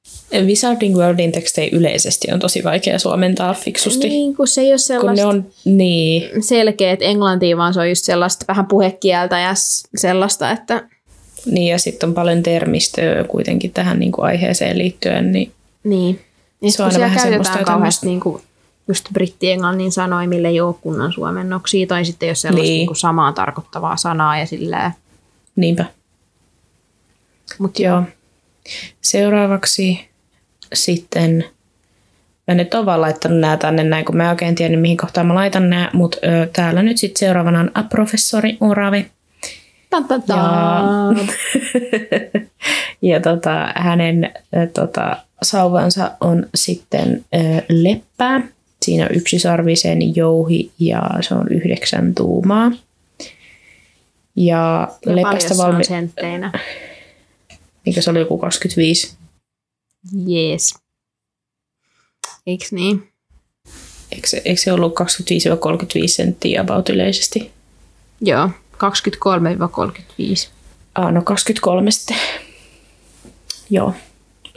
Wizarding Worldin tekstejä yleisesti on tosi vaikea suomentaa fiksusti. Niin, kun se ei ole sellaista kun ne on, niin. selkeät englantia, vaan se on just sellaista vähän puhekieltä ja sellaista, että niin ja sitten on paljon termistöä kuitenkin tähän niin kuin aiheeseen liittyen. Niin, niin. niin se on siellä käytetään kauheasti niin kuin just britti-englannin sanoimille ei ole kunnon suomennoksia, tai sitten jos sellaista niin. niin samaa tarkoittavaa sanaa ja silleen. Niinpä. Mut joo. Seuraavaksi sitten, mä nyt olen vaan laittanut nämä tänne näin, kun mä oikein tiedän, mihin kohtaan mä laitan nämä, mutta täällä nyt sitten seuraavana on a professori Oravi. Ta, ta, ta. Ja, [LAUGHS] ja tota, hänen tota, sauvansa on sitten ö, leppää. Siinä on yksisarvisen jouhi ja se on yhdeksän tuumaa. Ja, ja lepästä valmi... sentteinä? Mikä se oli joku 25? Jees. Eiks niin? Eikö se, eikö se ollut 25-35 senttiä about yleisesti? Joo, 23-35. Ah, no 23 sitten. Joo,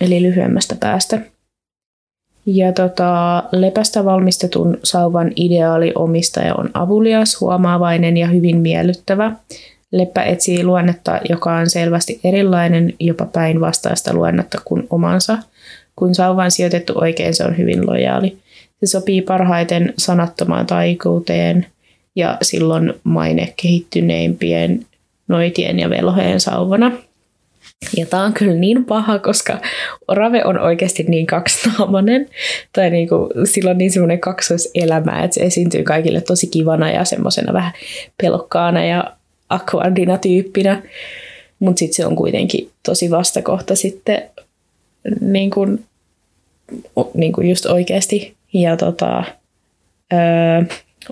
eli lyhyemmästä päästä. Ja tota, lepästä valmistetun sauvan ideaali omistaja on avulias, huomaavainen ja hyvin miellyttävä. Leppä etsii luonnetta, joka on selvästi erilainen, jopa päinvastaista luonnetta kuin omansa. Kun sauvan sijoitettu oikein, se on hyvin lojaali. Se sopii parhaiten sanattomaan taikuuteen, ja silloin maine kehittyneimpien noitien ja velhojen sauvana. Ja tämä on kyllä niin paha, koska orave on oikeasti niin kaksinaamainen, tai niinku, sillä on niin semmoinen kaksoiselämä, että se esiintyy kaikille tosi kivana ja semmoisena vähän pelokkaana ja akvardina tyyppinä, mutta sitten se on kuitenkin tosi vastakohta sitten niin kuin, niin kuin just oikeasti. Ja tota, öö,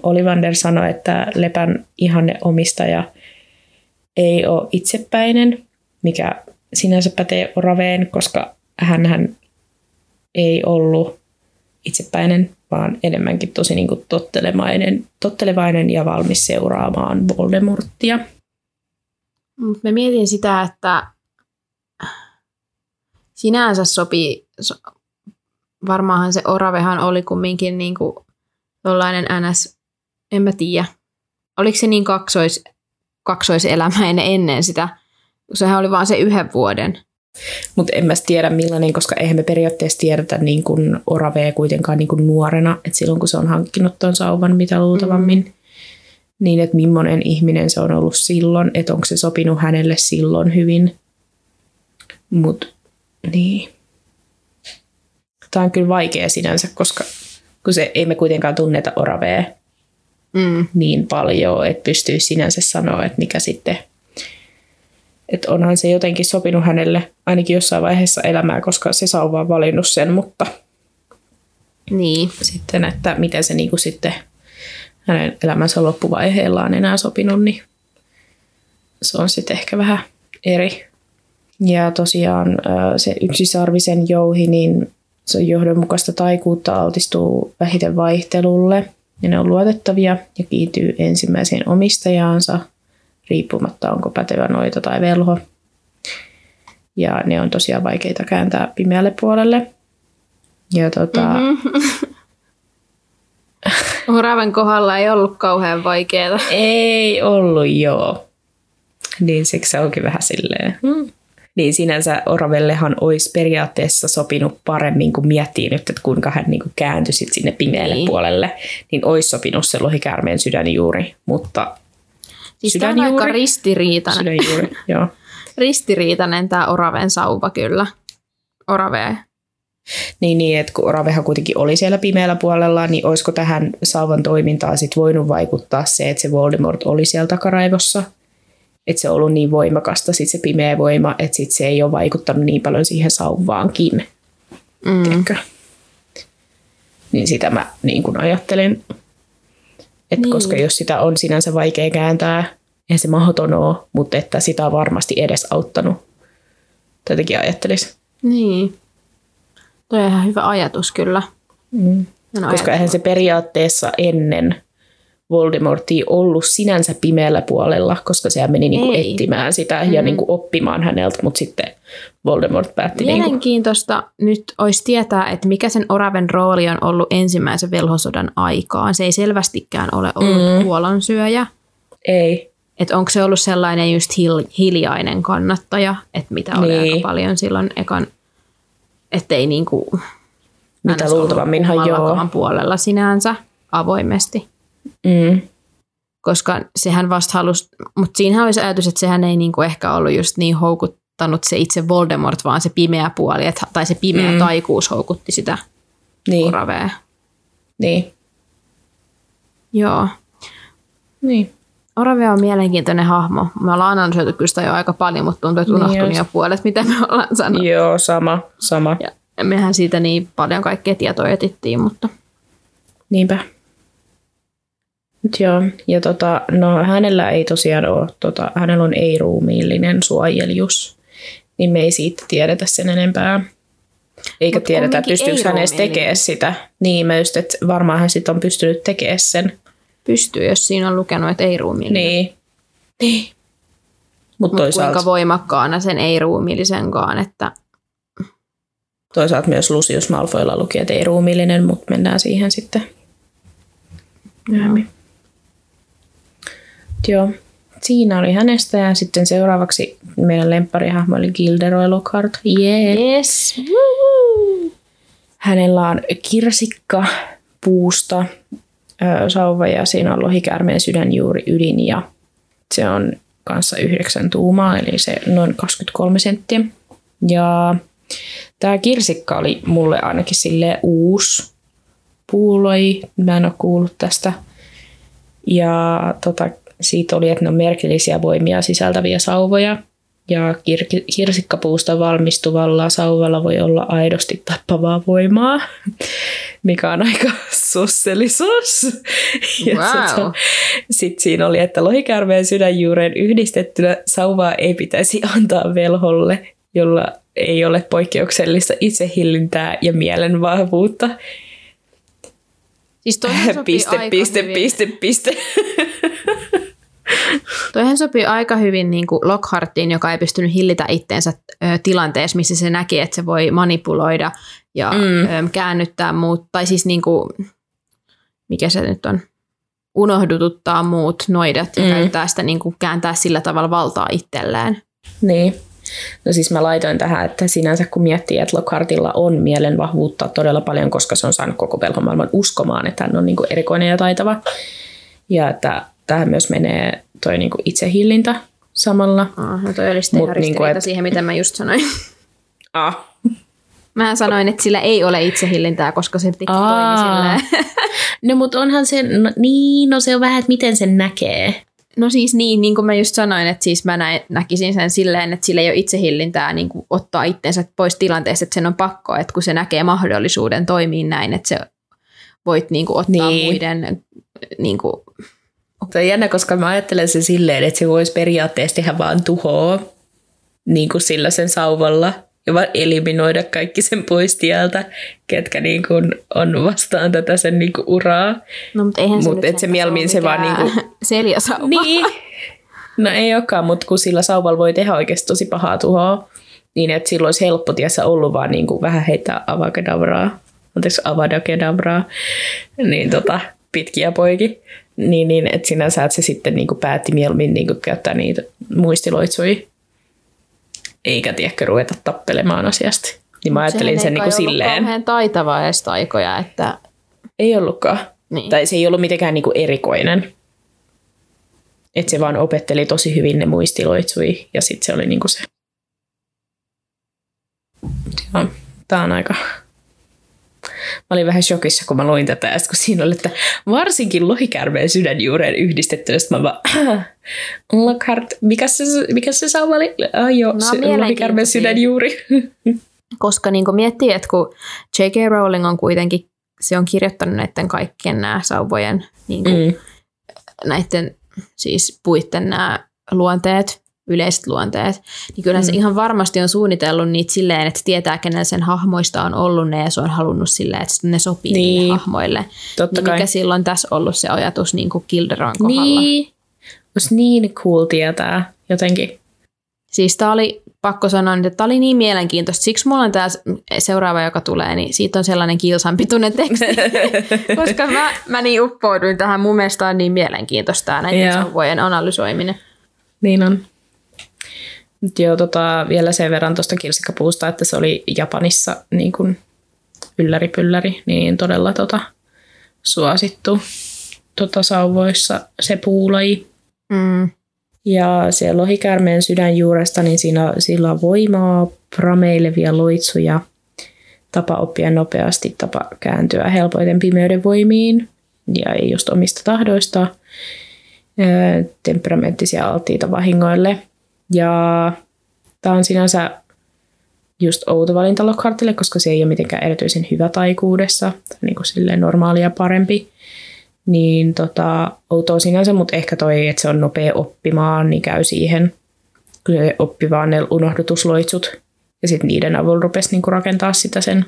Olivander sanoi, että Lepän ihanne omistaja ei ole itsepäinen, mikä sinänsä pätee Oraveen, koska hän ei ollut itsepäinen, vaan enemmänkin tosi niin kuin tottelevainen, tottelevainen ja valmis seuraamaan Voldemorttia. Mä mietin sitä, että sinänsä sopii, varmaanhan se Oravehan oli kumminkin niin kuin jollainen ns en mä tiedä. Oliko se niin kaksois, kaksoiselämäinen ennen sitä? Sehän oli vaan se yhden vuoden. Mutta en mä tiedä millainen, koska eihän me periaatteessa tiedetä niin kuin Oravee kuitenkaan niin kuin nuorena, että silloin kun se on hankkinut tuon sauvan mitä luultavammin, mm. niin että millainen ihminen se on ollut silloin, että onko se sopinut hänelle silloin hyvin. Mutta niin. Tämä on kyllä vaikea sinänsä, koska kun se, ei me kuitenkaan tunneta Oravee mm. niin paljon, että pystyy sinänsä sanoa, että mikä sitten, että onhan se jotenkin sopinut hänelle ainakin jossain vaiheessa elämää, koska se sauva on valinnut sen, mutta niin. sitten, että miten se niin kuin sitten hänen elämänsä loppuvaiheella on enää sopinut, niin se on sitten ehkä vähän eri. Ja tosiaan se yksisarvisen jouhi, niin se on johdonmukaista taikuutta, altistuu vähiten vaihtelulle – ja ne on luotettavia ja kiintyy ensimmäiseen omistajaansa, riippumatta onko pätevä noita tai velho. Ja ne on tosiaan vaikeita kääntää pimeälle puolelle. Ja tota... Mm-hmm. [LAUGHS] Oraven kohdalla ei ollut kauhean vaikeaa. Ei ollut, joo. Niin siksi se onkin vähän silleen. Hmm. Niin sinänsä Oravellehan olisi periaatteessa sopinut paremmin, kun miettii nyt, että kuinka hän niin kuin kääntyi sit sinne pimeälle Niin. puolelle, niin olisi sopinut se lohikäärmeen sydänjuuri, mutta Siis tämä on aika ristiriitainen, sydänjuuri, [LAUGHS] joo. ristiriitainen tämä Oraven sauva kyllä. Orave. Niin, niin, että kun Oravehan kuitenkin oli siellä pimeällä puolella, niin olisiko tähän sauvan toimintaan sit voinut vaikuttaa se, että se Voldemort oli siellä takaraivossa? Että se on ollut niin voimakasta sit se pimeä voima, että sit se ei ole vaikuttanut niin paljon siihen sauvaankin. Mm. Tiedätkö? Niin sitä mä niin kuin ajattelin. Että Niin. niin. koska jos sitä on sinänsä vaikea kääntää, eihän se mahdoton ole, mutta että sitä on varmasti edes auttanut. Tätäkin ajattelisi. Niin. Toi on ihan hyvä ajatus kyllä. Mm. En Koska ajatellut. eihän se periaatteessa ennen Voldemortia ollut sinänsä pimeällä puolella, koska sehän meni niinku Ei. etsimään sitä ja Mm. niinku oppimaan häneltä, mutta sitten Voldemort päätti niinku, Mielenkiintoista nyt olisi tietää, että mikä sen Oraven rooli on ollut ensimmäisen velhosodan aikaan. Se ei selvästikään ole ollut Mm. kuolonsyöjä. ei, Että onko se ollut sellainen just hil- hiljainen kannattaja, että mitä oli Niin. aika paljon silloin ekan, ettei niinku mitä luultavamminhan joo. puolella sinänsä avoimesti. Mm. Koska sehän vasta halusi, mutta siinähän olisi ajatus, että sehän ei niinku ehkä ollut just niin houkuttanut se itse Voldemort, vaan se pimeä puoli, et, tai se pimeä Mm. taikuus houkutti sitä Niin, Oravea. niin, Joo. niin. Orave on mielenkiintoinen hahmo. Me ollaan analysoitu kyllä sitä jo aika paljon, mutta tuntuu, että Niin unohtui just. jo puolet, mitä me ollaan sanonut. Joo, sama, sama. Ja mehän siitä niin paljon kaikkea tietoa etittiin, mutta Niinpä. Mut joo, ja tota, no hänellä ei tosiaan ole, tota, hänellä on ei-ruumiillinen suojelius, niin me ei siitä tiedetä sen enempää. Eikä Mut tiedetä, pystyykö hän edes ei-ruumiillinen. tekemään sitä. Niin, mä just, että varmaan hän sitten on pystynyt tekemään sen. pystyy, jos siinä on lukenut, että ei ruumiillinen. Niin. Niin. Mutta Mutta toisaalta, kuinka voimakkaana sen ei ruumiillisenkaan, että toisaalta myös Lucius Malfoylla luki, että ei-ruumiillinen, mutta mennään siihen sitten myöhemmin. Joo. Siinä oli hänestä ja sitten seuraavaksi meidän lempparihahmo oli Gilderoy Lockhart. Yeah. yes. Hänellä on kirsikka puusta ö, sauva ja siinä on lohikäärmeen sydänjuuri ydin ja se on kanssa yhdeksän tuumaa, eli se noin 23 senttiä. Ja tämä kirsikka oli mulle ainakin sille uusi puuloi, mä en ole kuullut tästä. Ja tota, siitä oli, että ne on merkillisiä voimia sisältäviä sauvoja. Ja kir- kirsikkapuusta valmistuvalla sauvalla voi olla aidosti tappavaa voimaa, [LAUGHS] mikä on aika sosselisuus. [LAUGHS] Ja Wow. tota, sitten siinä oli, että lohikäärmeen sydänjuureen yhdistettynä sauvaa ei pitäisi [LAUGHS] antaa velholle, jolla ei ole poikkeuksellista itsehillintää ja mielenvahvuutta. Siis toihan sopii Piste, aika piste, hyvin. piste, piste. Toihan sopii aika hyvin niin kuin Lockhartiin, joka ei pystynyt hillitä itteensä tilanteessa, missä se näki, että se voi manipuloida ja Mm. käännyttää muut, tai siis niin kuin, mikä se nyt on, unohdututtaa muut noidat ja Mm. käyttää sitä niin kuin kääntää sillä tavalla valtaa itselleen. Niin. No siis mä laitoin tähän, että sinänsä kun miettii, että Lockhartilla on mielenvahvuutta todella paljon, koska se on saanut koko velhomaailman uskomaan, että hän on niin kuin erikoinen ja taitava. Ja että tähän myös menee toi niin kuin itsehillintä samalla. Ah, no toi oli sitten Mut ihan niinku, et- siihen, mitä mä just sanoin. [LAUGHS] Ah. Mä sanoin, että sillä ei ole itsehillintää, koska se piti toimi silleen. [LAUGHS] No mutta onhan se, no, niin, no se on vähän, että miten sen näkee. No siis niin, niin kuin mä just sanoin, että siis mä näin, näkisin sen silleen, että sillä ei ole itsehillintää niin kuin ottaa itsensä pois tilanteesta, että sen on pakko, että kun se näkee mahdollisuuden toimia näin, että se voit niin kuin ottaa niin. muiden niin kuin, Se on jännä, koska mä ajattelen sen silleen, että se voisi periaatteessa tehdä vaan tuhoa niin kuin sillä sen sauvalla ja vaan eliminoida kaikki sen pois tieltä, ketkä niin kuin on vastaan tätä sen niin kuin uraa. no mutta eihän se Mut et se mieluummin se vaan mikään [LAUGHS] niinku- seljäsauva. Niin. No ei olekaan, mutta kun sillä sauvalla voi tehdä oikeasti tosi pahaa tuhoa, niin että silloin olisi helppo tiessä ollut vaan niin kuin vähän heittää avakadabraa, anteeksi avadakedabraa, niin tota, pitkiä poiki. Niin, niin että sinänsä että se sitten niin kuin päätti mieluummin niin kuin käyttää niitä muistiloitsuja eikä tiedäkö ruveta tappelemaan asiasta. Niin mä ajattelin sen niin kuin silleen. kauhean taitava edes taikoja, että Ei ollutkaan. Niin. Tai se ei ollut mitenkään niin kuin erikoinen. Että se vaan opetteli tosi hyvin ne muistiloitsui ja sitten se oli niin kuin se. Tää on aika... Mä olin vähän shokissa, kun mä luin tätä, ja kun siinä oli, että varsinkin lohikärmeen sydänjuureen yhdistetty, ja sit mä vaan, Lockhart, mikä se, mikä se sauva oli? Ah, joo, No, no, lohikärmeen sydänjuuri. [LAUGHS] koska niin miettii, että kun J.K. Rowling on kuitenkin, se on kirjoittanut näiden kaikkien nämä sauvojen, niin kuin, Mm. näiden siis puitten nämä luonteet, yleiset luonteet, niin kyllä mm. se ihan varmasti on suunnitellut niitä silleen, että tietää, kenellä sen hahmoista on ollut ne, ja se on halunnut silleen, että ne sopii niin. Niin. niille hahmoille. Totta Niin kai. mikä silloin tässä ollut se ajatus niin kuin Kilderon kohdalla? Niin. Olisi niin cool tietää jotenkin. Siis tää oli, pakko sanoa, että tämä oli niin mielenkiintoista. Siksi mulla on tämä seuraava, joka tulee, niin siitä on sellainen kilsanpituinen teksti. [LAUGHS] Koska mä, mä niin uppouduin tähän. Mun mielestä on niin mielenkiintoista tää näiden Joo. sauvojen analysoiminen. Niin on. Joo, tota, vielä sen verran tuosta kirsikkapuusta, että se oli Japanissa niin kuin ylläripylläri, niin todella tota, suosittu tota, sauvoissa se puulaji. Mm. Ja se lohikäärmeen sydänjuuresta, niin siinä, sillä on voimaa, prameilevia loitsuja, tapa oppia nopeasti, tapa kääntyä helpoiten pimeyden voimiin ja ei just omista tahdoista, temperamenttisia alttiita vahingoille. Ja tämä on sinänsä just outo valinta Lockhartille, koska se ei ole mitenkään erityisen hyvä taikuudessa, tai niin kuin silleen normaalia parempi. Niin tota, outoa sinänsä, mutta ehkä toi, että se on nopea oppimaan, niin käy siihen, kun se oppi vaan ne unohdutusloitsut. Ja sitten niiden avulla rupesi niinku rakentaa sitä sen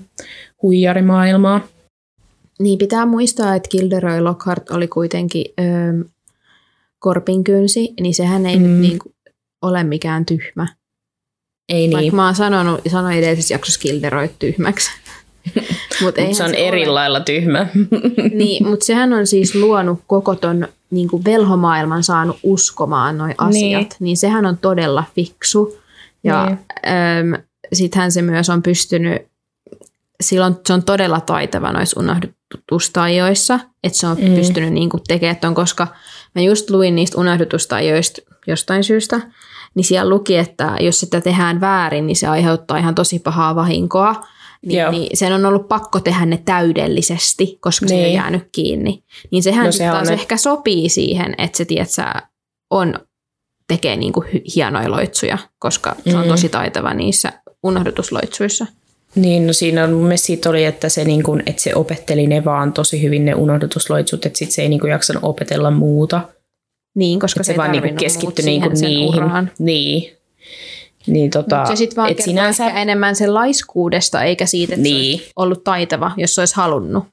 huijarimaailmaa. Niin pitää muistaa, että Gilderoy Lockhart oli kuitenkin öö, korpinkynsi, niin sehän ei mm. nyt Mm. Niin ole mikään tyhmä. Ei Vaikka niin, mä oon sanonut, sanoin edellisessä jaksossa Gilderoy tyhmäksi. [LAUGHS] Mut se on ole. eri lailla tyhmä. [LAUGHS] Niin, mutta sehän on siis luonut koko ton niin kuin velhomaailman saanut uskomaan noi asiat, niin. Niin. niin sehän on todella fiksu. Ja Niin. niin. sittenhän se myös on pystynyt, silloin se on todella taitava noissa unohdutustaijoissa, että se on mm. Mm. pystynyt niin kuin tekemään ton, koska mä just luin niistä unohdutustaijoista jostain syystä, niin siellä luki, että jos sitä tehdään väärin, niin se aiheuttaa ihan tosi pahaa vahinkoa. Niin, Joo. niin sen on ollut pakko tehdä ne täydellisesti, koska se ei ole Niin. jäänyt kiinni. Niin sehän No sehän taas on- ehkä sopii siihen, että se tiedät, sä, on, tekee niinku hienoja loitsuja, koska se on Mm. tosi taitava niissä unohdutusloitsuissa. Niin, no siinä on mun mielestä siitä oli, että se, niin kun, että se opetteli ne vaan tosi hyvin ne unohdutusloitsut, että sit se ei niin kun jaksanut opetella muuta. Niin, koska Että se, se, vaan niin tarvinnut keskittyi niin sen niihin. uraan. Niin. Niin tota, Mut se sitten vaan et sinänsä... ehkä enemmän sen laiskuudesta, eikä siitä, että niin. se ollut taitava, jos se olisi halunnut.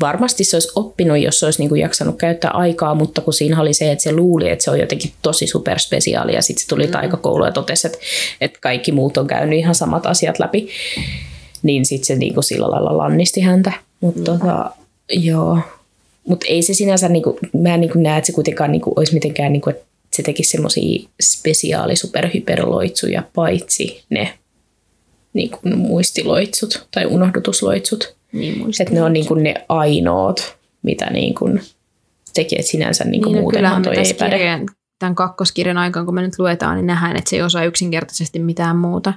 varmasti se olisi oppinut, jos se olisi niin kuin jaksanut käyttää aikaa, mutta kun siinä oli se, että se luuli, että se on jotenkin tosi superspesiaali ja sitten se tuli mm. taikakoulu ja totesi, että, että kaikki muut on käynyt ihan samat asiat läpi, niin sitten se niin kuin sillä lailla lannisti häntä. Mutta mm. tota, joo. Mut ei se sinänsä, niin kuin, mä en niin kuin näe, että se kuitenkaan niin kuin, olisi mitenkään, niin kuin, että se tekisi semmoisia spesiaali superhyperloitsuja, paitsi ne niin kuin muistiloitsut tai unohdutusloitsut. Niin Että ne on niin kuin ne ainoat, mitä niin kuin teki, että sinänsä niin kuin niin, no muutenhan kyllähän toi me ei päde. kirjan, tämän kakkoskirjan aikaan, kun me nyt luetaan, niin nähdään, että se ei osaa yksinkertaisesti mitään muuta.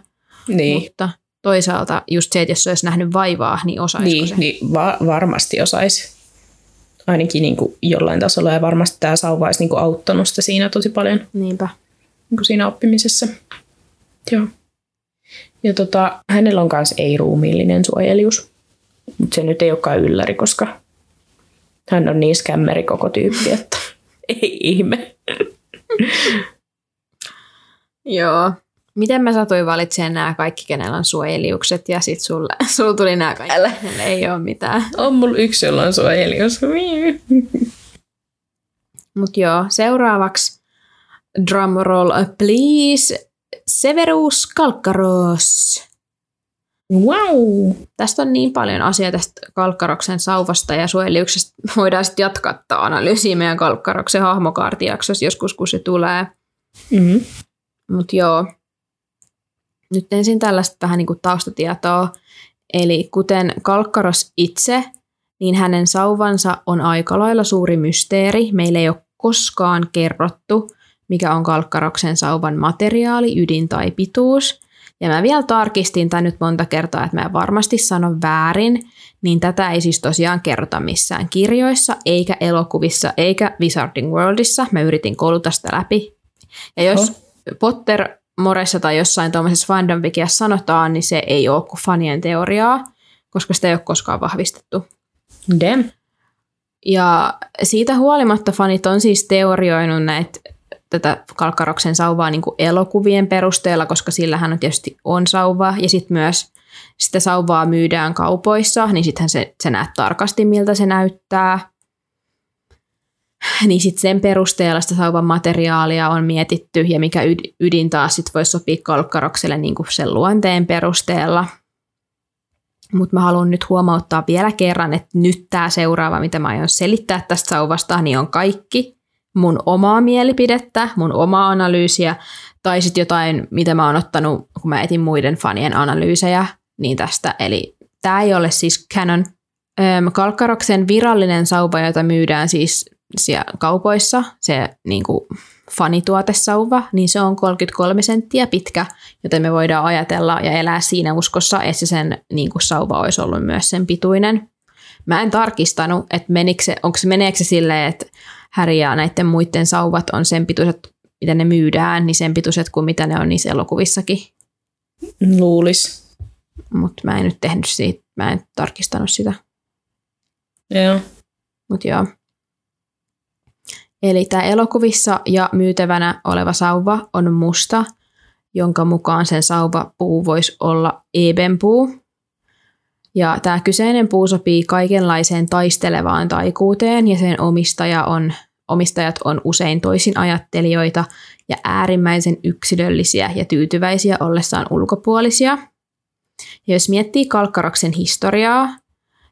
Niin, Mutta toisaalta just se, että jos se olisi nähnyt vaivaa, niin osaisiko niin, se? niin va- varmasti osaisi. Ainakin niin kuin jollain tasolla ja varmasti tämä sauva olisi niin kuin auttanut sitä siinä tosi paljon Niinpä. niin kuin siinä oppimisessa. Joo. Ja tota, hänellä on myös ei-ruumiillinen suojelius, mutta se nyt ei olekaan ylläri, koska hän on niin skämmeri koko tyyppi, että [LAUGHS] ei ihme. Joo. Miten mä satuin valitsemaan nämä kaikki, kenellä on suojeliukset, ja sitten sulle, [LAUGHS] sulla tuli nämä kaikki, Älä. ei ole mitään. On mulla yksi, jolla on suojelius. [LAUGHS] Mutta joo, seuraavaksi drum roll please, Severus Kalkkaros. Wow! Tästä on niin paljon asiaa tästä Kalkkaroksen sauvasta ja suojeliuksesta. [LAUGHS] Voidaan sitten jatkaa tätä analyysiä meidän Kalkkaroksen hahmokaartijaksossa joskus, kun se tulee. Mm-hmm. Mutta joo, nyt ensin tällaista vähän niin kuin taustatietoa. Eli kuten Kalkkaros itse, niin hänen sauvansa on aika lailla suuri mysteeri. Meillä ei ole koskaan kerrottu, mikä on Kalkkaroksen sauvan materiaali, ydin tai pituus. Ja mä vielä tarkistin tämän nyt monta kertaa, että mä varmasti sanon väärin, niin tätä ei siis tosiaan kerrota missään kirjoissa, eikä elokuvissa, eikä Wizarding Worldissa. Mä yritin kouluta sitä läpi. Ja jos oh. Potter Moressa tai jossain tuommoisessa fandom sanotaan, niin se ei ole kuin fanien teoriaa, koska sitä ei ole koskaan vahvistettu. Dem. Ja siitä huolimatta fanit on siis teorioinut näitä tätä Kalkkaroksen sauvaa niin kuin elokuvien perusteella, koska sillähän on tietysti on sauva, ja sitten myös sitä sauvaa myydään kaupoissa, niin sittenhän se, se näet tarkasti, miltä se näyttää. [LAUGHS] Niin sitten sen perusteella sitä sauvan materiaalia on mietitty, ja mikä ydin taas sit voisi sopia Kalkkarokselle niin sen luonteen perusteella. Mutta mä haluan nyt huomauttaa vielä kerran, että nyt tämä seuraava, mitä mä aion selittää tästä sauvasta, niin on kaikki mun omaa mielipidettä, mun omaa analyysiä, tai sitten jotain, mitä mä oon ottanut, kun mä etin muiden fanien analyysejä, niin tästä. Eli tämä ei ole siis canon. Kalkkaroksen virallinen sauva, jota myydään siis siellä kaupoissa, se niin kuin fanituotesauva, niin se on 33 senttiä pitkä, joten me voidaan ajatella ja elää siinä uskossa, että sen niin kuin sauva olisi ollut myös sen pituinen. Mä en tarkistanut, että menikö se, onko se, meneekö se silleen, että Häri ja näiden muiden sauvat on sen pituiset, mitä ne myydään, niin sen pituiset kuin mitä ne on niissä elokuvissakin. Luulis. Mutta mä en nyt tehnyt siitä, mä en tarkistanut sitä. Joo. Mutta joo. Eli tämä elokuvissa ja myytävänä oleva sauva on musta, jonka mukaan sen sauvapuu voisi olla ebenpuu. Ja tämä kyseinen puu sopii kaikenlaiseen taistelevaan taikuuteen ja sen omistaja on, omistajat on usein toisin ajattelijoita ja äärimmäisen yksilöllisiä ja tyytyväisiä ollessaan ulkopuolisia. Ja jos miettii Kalkkaroksen historiaa,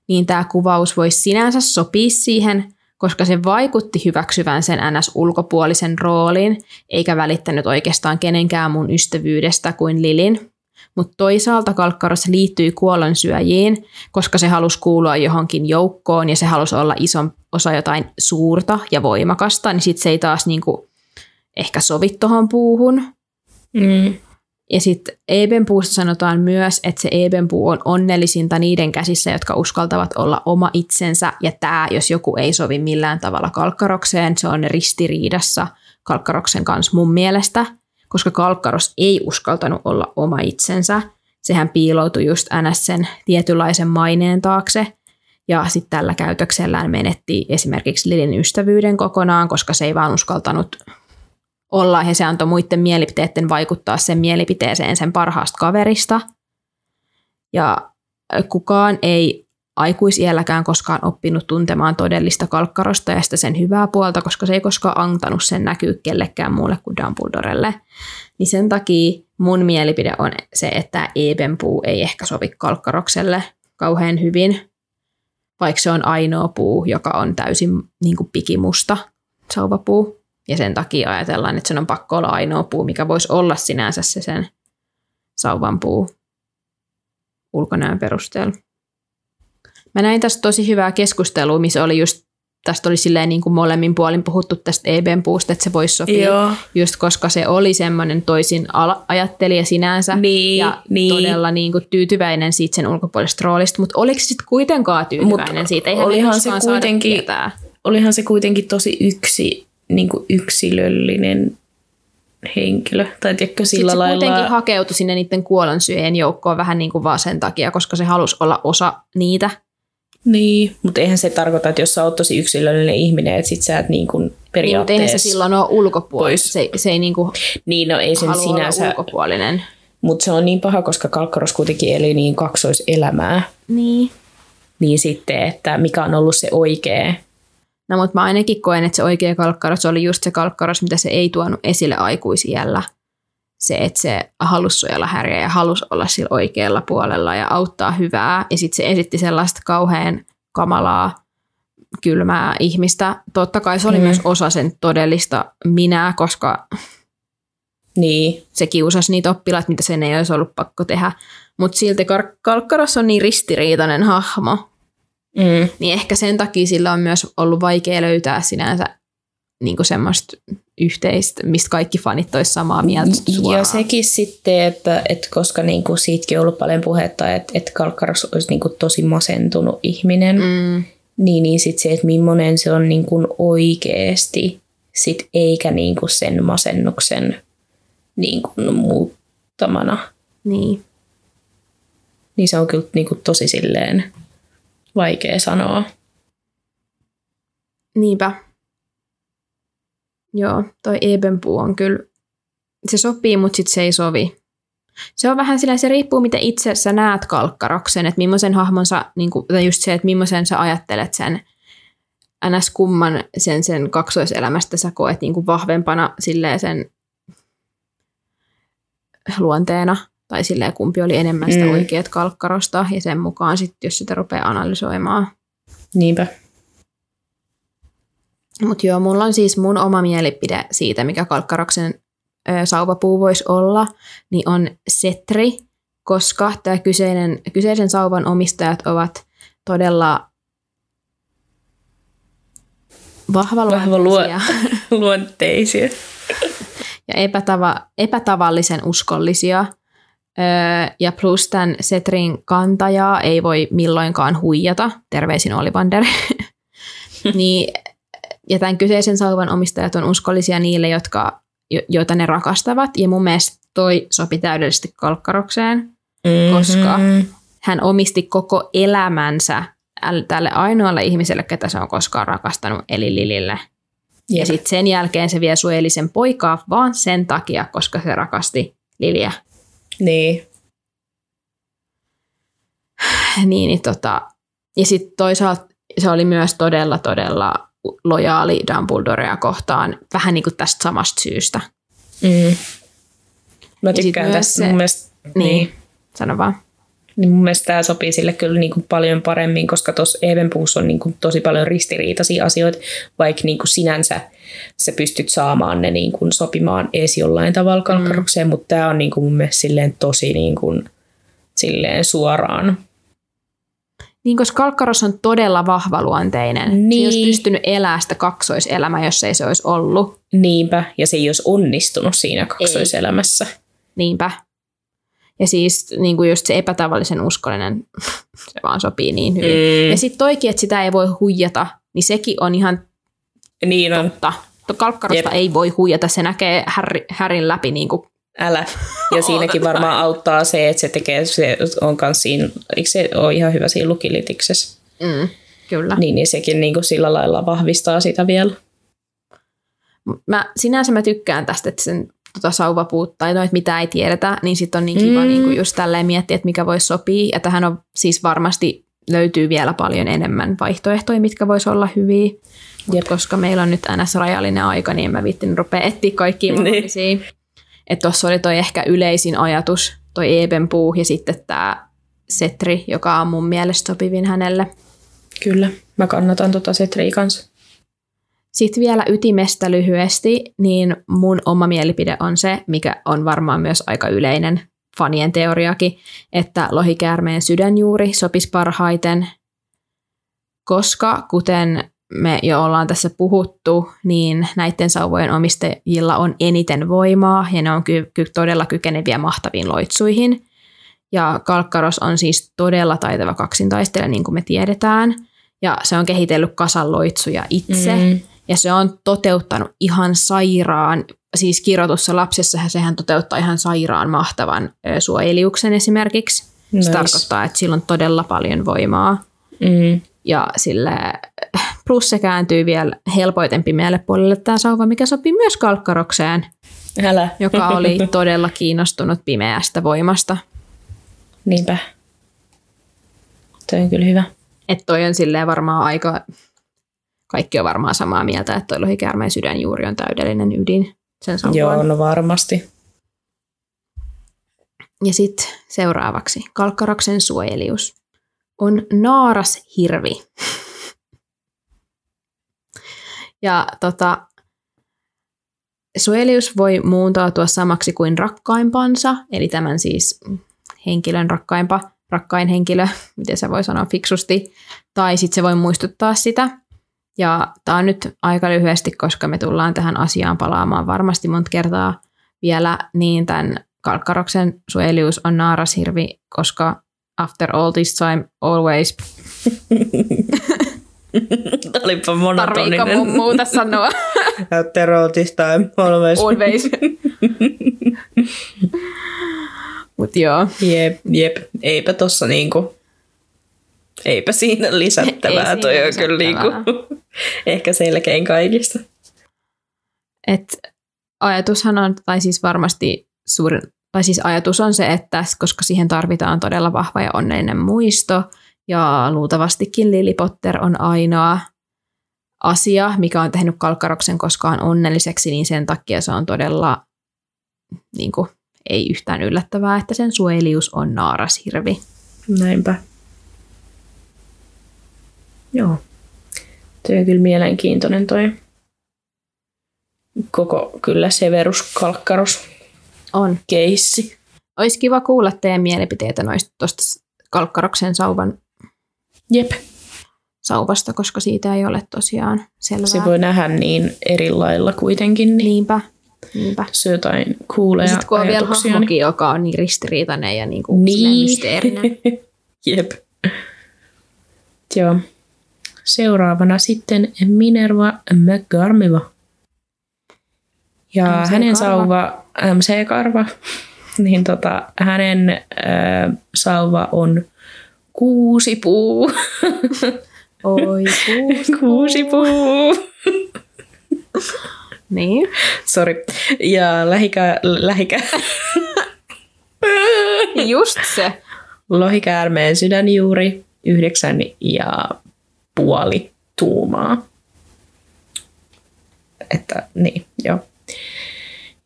niin tämä kuvaus voisi sinänsä sopia siihen, koska se vaikutti hyväksyvän sen NS-ulkopuolisen roolin, eikä välittänyt oikeastaan kenenkään mun ystävyydestä kuin Lilin. Mutta toisaalta Kalkkaros liittyi kuollonsyöjiin, koska se halusi kuulua johonkin joukkoon ja se halusi olla ison osa jotain suurta ja voimakasta, niin sitten se ei taas niinku ehkä sovi tuohon puuhun. Mm. Ja sitten Ebenpuusta sanotaan myös, että se Ebenpuu on onnellisinta niiden käsissä, jotka uskaltavat olla oma itsensä. Ja tämä, jos joku ei sovi millään tavalla kalkkarokseen, se on ristiriidassa kalkkaroksen kanssa mun mielestä, koska kalkkaros ei uskaltanut olla oma itsensä. Sehän piiloutui just NSn tietynlaisen maineen taakse. Ja sitten tällä käytöksellään menetti esimerkiksi Lilin ystävyyden kokonaan, koska se ei vaan uskaltanut olla ja se antoi muiden mielipiteiden vaikuttaa sen mielipiteeseen sen parhaasta kaverista. Ja kukaan ei aikuisielläkään koskaan oppinut tuntemaan todellista kalkkarosta ja sitä sen hyvää puolta, koska se ei koskaan antanut sen näkyä kellekään muulle kuin Dumbledorelle. Niin sen takia mun mielipide on se, että Ebenpuu ei ehkä sovi kalkkarokselle kauhean hyvin, vaikka se on ainoa puu, joka on täysin niin kuin pikimusta sauvapuu. Ja sen takia ajatellaan, että sen on pakko olla ainoa puu, mikä voisi olla sinänsä se sen sauvan puu ulkonäön perusteella. Mä näin tästä tosi hyvää keskustelua, missä oli just, tästä oli silleen niin kuin molemmin puolin puhuttu tästä EBn puusta, että se voisi sopia, Joo. just koska se oli semmoinen toisin ajattelija sinänsä Niin, ja niin. todella niin kuin tyytyväinen siitä sen ulkopuolisesta roolista, mutta oliko se sitten kuitenkaan tyytyväinen Mut siitä? Eihän olihan se kuitenkin-. Olihan se kuitenkin tosi yksi, niin kuin yksilöllinen henkilö. Tai tiedätkö, Sitten sillä se lailla... kuitenkin hakeutui sinne niiden kuolonsyöjen joukkoon vähän niin kuin vaan sen takia, koska se halusi olla osa niitä. Niin, mutta eihän se tarkoita, että jos sä oot tosi yksilöllinen ihminen, että sit sä et niin kuin Niin, mutta periaatteessa... eihän se silloin ole ulkopuolinen. Se, se ei niin kuin Niin, no ei sen sinänsä, ulkopuolinen. mutta se on niin paha, koska Kalkkaros kuitenkin eli niin kaksoiselämää. Niin. Niin sitten, että mikä on ollut se oikea. No mutta mä ainakin koen, että se oikea kalkkaros oli just se kalkkaros, mitä se ei tuonut esille aikuisiellä. Se, että se halusi suojella häriä ja halusi olla sillä oikealla puolella ja auttaa hyvää. Ja sitten se esitti sellaista kauhean kamalaa, kylmää ihmistä. Totta kai se oli Mm. myös osa sen todellista minää, koska Niin. Se kiusasi niitä oppilaita, mitä sen ei olisi ollut pakko tehdä. Mutta silti Kar- Kalkkaros on niin ristiriitainen hahmo, Mm. niin ehkä sen takia sillä on myös ollut vaikea löytää sinänsä niin semmoista yhteistä, mistä kaikki fanit olisi samaa mieltä suoraan. Ja sekin sitten, että, että koska niinku siitäkin on ollut paljon puhetta, että, että Kalkkaros olisi niinku tosi masentunut ihminen, Mm, niin, niin sitten se, että millainen se on niinku oikeasti, sit eikä niinku sen masennuksen niinku muuttamana. niin. Niin se on kyllä niinku tosi silleen vaikea sanoa. Niinpä. Joo, toi Ebenpuu on kyllä, se sopii, mutta sitten se ei sovi. Se on vähän sillä, se riippuu, miten itse sä näet kalkkaroksen, että millaisen hahmon sä, niin kuin, tai just se, että millaisen sä ajattelet sen ns. kumman sen, sen kaksoiselämästä sä koet niin kuin vahvempana silleen sen luonteena, tai silleen kumpi oli enemmän sitä Mm. oikeat kalkkarosta, ja sen mukaan sitten, jos sitä rupeaa analysoimaan. Niinpä. Mutta joo, mulla on siis mun oma mielipide siitä, mikä kalkkaroksen ö, sauvapuu voisi olla, niin on setri, koska tämä kyseinen, kyseisen sauvan omistajat ovat todella vahvaluonteisia [LAUGHS] Luonteisia. ja epätava, epätavallisen uskollisia. Ja plus tämän setrin kantajaa ei voi milloinkaan huijata, terveisin Olivander. [LAUGHS] niin, ja tämän kyseisen sauvan omistajat on uskollisia niille, jotka, jo- joita ne rakastavat. Ja mun mielestä toi sopi täydellisesti kalkkarokseen. Mm-hmm. Koska- Hän omisti koko elämänsä äl- tälle ainoalle ihmiselle, ketä se on koskaan rakastanut, eli Lilille. Ja Jep. sitten sen jälkeen se vielä suojeli sen poikaa vaan sen takia, koska se rakasti Liliä. Niin. [SIGHS] Niin, niin tota, ja sitten toisaalta se oli myös todella, todella lojaali Dumbledorea kohtaan, vähän niin kuin tästä samasta syystä. Mm. Mä tykkään tästä. se- Mun mielestä, Niin, niin. niin. sano vaan. Niin mun mielestä tämä sopii sille kyllä niin kuin paljon paremmin, koska tuossa Evenpuussa on niin kuin tosi paljon ristiriitaisia asioita, vaikka niin kuin sinänsä sä pystyt saamaan ne niin kuin sopimaan edes jollain tavalla kalkkarokseen, mm. mutta tämä on niin kuin mun mielestä silleen tosi niin kuin, silleen suoraan. Niin, koska Kalkkaros on todella vahvaluonteinen. Se ei Niin. olisi pystynyt elämään sitä kaksoiselämää, jos ei se olisi ollut. Niinpä, ja se ei olisi onnistunut siinä kaksoiselämässä. Niinpä. Ja siis niin kuin just se epätavallisen uskollinen, se vaan sopii niin hyvin. Mm. Ja sitten toikin, että sitä ei voi huijata, niin sekin on ihan Niin on, totta. To- Kalkkarosta Jep. ei voi huijata, se näkee Harry, Härin läpi niin kuin, älä. Ja [LAUGHS] siinäkin varmaan auttaa se, että se tekee, se on kans siinä, eikö se ole ihan hyvä siinä lukilitiksessä? mm, kyllä. Niin, niin sekin niin kuin sillä lailla vahvistaa sitä vielä. Mä, sinänsä mä tykkään tästä, että sen tota sauvapuut tai no, että mitä ei tiedetä, niin sitten on niin kiva Mm. niin kuin just tälleen miettiä, että mikä voisi sopia. Ja tähän on siis varmasti löytyy vielä paljon enemmän vaihtoehtoja, mitkä voisi olla hyviä. Mut Jep. koska meillä on nyt ns. rajallinen aika, niin mä vittin rupea etsiä kaikkia Niin. mahdollisia. Että tuossa oli toi ehkä yleisin ajatus, toi Ebenpuu ja sitten tämä Setri, joka on mun mielestä sopivin hänelle. Kyllä, mä kannatan tota Setrii kanssa. Sitten vielä ytimestä lyhyesti, niin mun oma mielipide on se, mikä on varmaan myös aika yleinen fanien teoriakin, että lohikäärmeen sydänjuuri sopisi parhaiten, koska kuten me jo ollaan tässä puhuttu, niin näiden sauvojen omistajilla on eniten voimaa ja ne on ky- ky- todella kykeneviä mahtaviin loitsuihin. Ja Kalkkaros on siis todella taitava kaksintaistelija, niin kuin me tiedetään. Ja se on kehitellyt kasan loitsuja itse. Mm. Ja se on toteuttanut ihan sairaan, siis kirjoitussa lapsessa sehän toteuttaa ihan sairaan mahtavan suojeliuksen esimerkiksi. Nice. Se tarkoittaa, että sillä on todella paljon voimaa. Mm. Ja sille, plus se kääntyy vielä helpoiten pimeälle puolelle tämä sauva, mikä sopii myös kalkkarokseen, Älä. joka oli [LAUGHS] todella kiinnostunut pimeästä voimasta. Niinpä. Toi on kyllä hyvä. Että toi on silleen varmaan aika, kaikki on varmaan samaa mieltä, että toi lohikäärmeen sydänjuuri on täydellinen ydin sen. Joo, no varmasti. Ja sitten seuraavaksi Kalkkaroksen suojelius on naaras hirvi. [LAUGHS] Ja tota, Suojelius voi muuntautua samaksi kuin rakkaimpansa, eli tämän siis henkilön rakkaimpa, rakkain henkilö, [LAUGHS] miten se voi sanoa fiksusti, tai sitten se voi muistuttaa sitä. Ja tämä on nyt aika lyhyesti, koska me tullaan tähän asiaan palaamaan varmasti monta kertaa vielä, niin tämän Kalkkaroksen suojelius on naarashirvi, koska after all this time, always. [LAUGHS] Olipa Tarviiko monotoninen. mun muuta sanoa? [LAUGHS] After all this time, always. always. [LAUGHS] Mut joo. Jep, jep. Eipä tossa niinku, eipä siinä lisättävää. Ei Toi siinä on kyllä niinku, [LAUGHS] ehkä selkein kaikista. Et ajatushan on, tai siis varmasti suurin, tai siis ajatus on se, että koska siihen tarvitaan todella vahva ja onnellinen muisto, ja luultavastikin Lily Potter on ainoa asia, mikä on tehnyt Kalkkaroksen koskaan onnelliseksi, niin sen takia se on todella niin kuin, ei yhtään yllättävää, että sen suojelius on naarashirvi. Näinpä. Joo. Tuo on kyllä mielenkiintoinen toi koko kyllä Severus Kalkkaros On. keissi. Olisi kiva kuulla teidän mielipiteitä noista tuosta Kalkkaroksen sauvan, Jep. sauvasta, koska siitä ei ole tosiaan selvää. Se voi nähdä niin eri lailla kuitenkin. Niin. Niinpä. Niinpä. Se jotain kuuleja Sitten kun on vielä hahmokin, joka on niin ristiriitainen ja niin kuin Niin. mysteerinen. [LAUGHS] Jep. Joo. Seuraavana sitten Minerva McGarmiva. Ja MC hänen Karva. sauva, MC-karva, [LAUGHS] niin tota, hänen äh, sauva on kuusi puu. [LAUGHS] Oi, kuusi. [LAUGHS] kuusi puu. Niin. Sori. Ja lähikä, lähikä, Just se. lohikäärmeen sydänjuuri yhdeksän ja puoli tuumaa. Että niin, joo.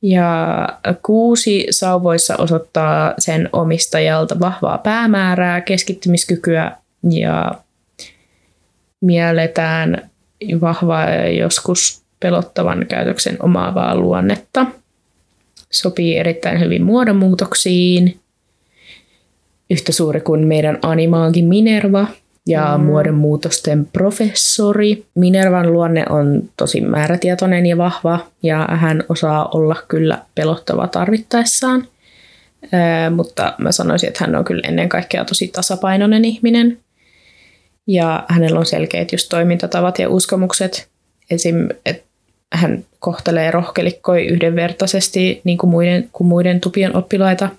Ja kuusi sauvoissa osoittaa sen omistajalta vahvaa päämäärää, keskittymiskykyä ja mielletään vahvaa ja joskus pelottavan käytöksen omaavaa luonnetta. Sopii erittäin hyvin muodonmuutoksiin, yhtä suuri kuin meidän animaankin Minerva ja mm. muodonmuutosten professori. Minervan luonne on tosi määrätietoinen ja vahva ja hän osaa olla kyllä pelottava tarvittaessaan. Ää, mutta mä sanoisin, että hän on kyllä ennen kaikkea tosi tasapainoinen ihminen. Ja hänellä on selkeät just toimintatavat ja uskomukset. Esim. että hän kohtelee rohkelikkoi yhdenvertaisesti niin kuin muiden, kuin muiden tupien oppilaita,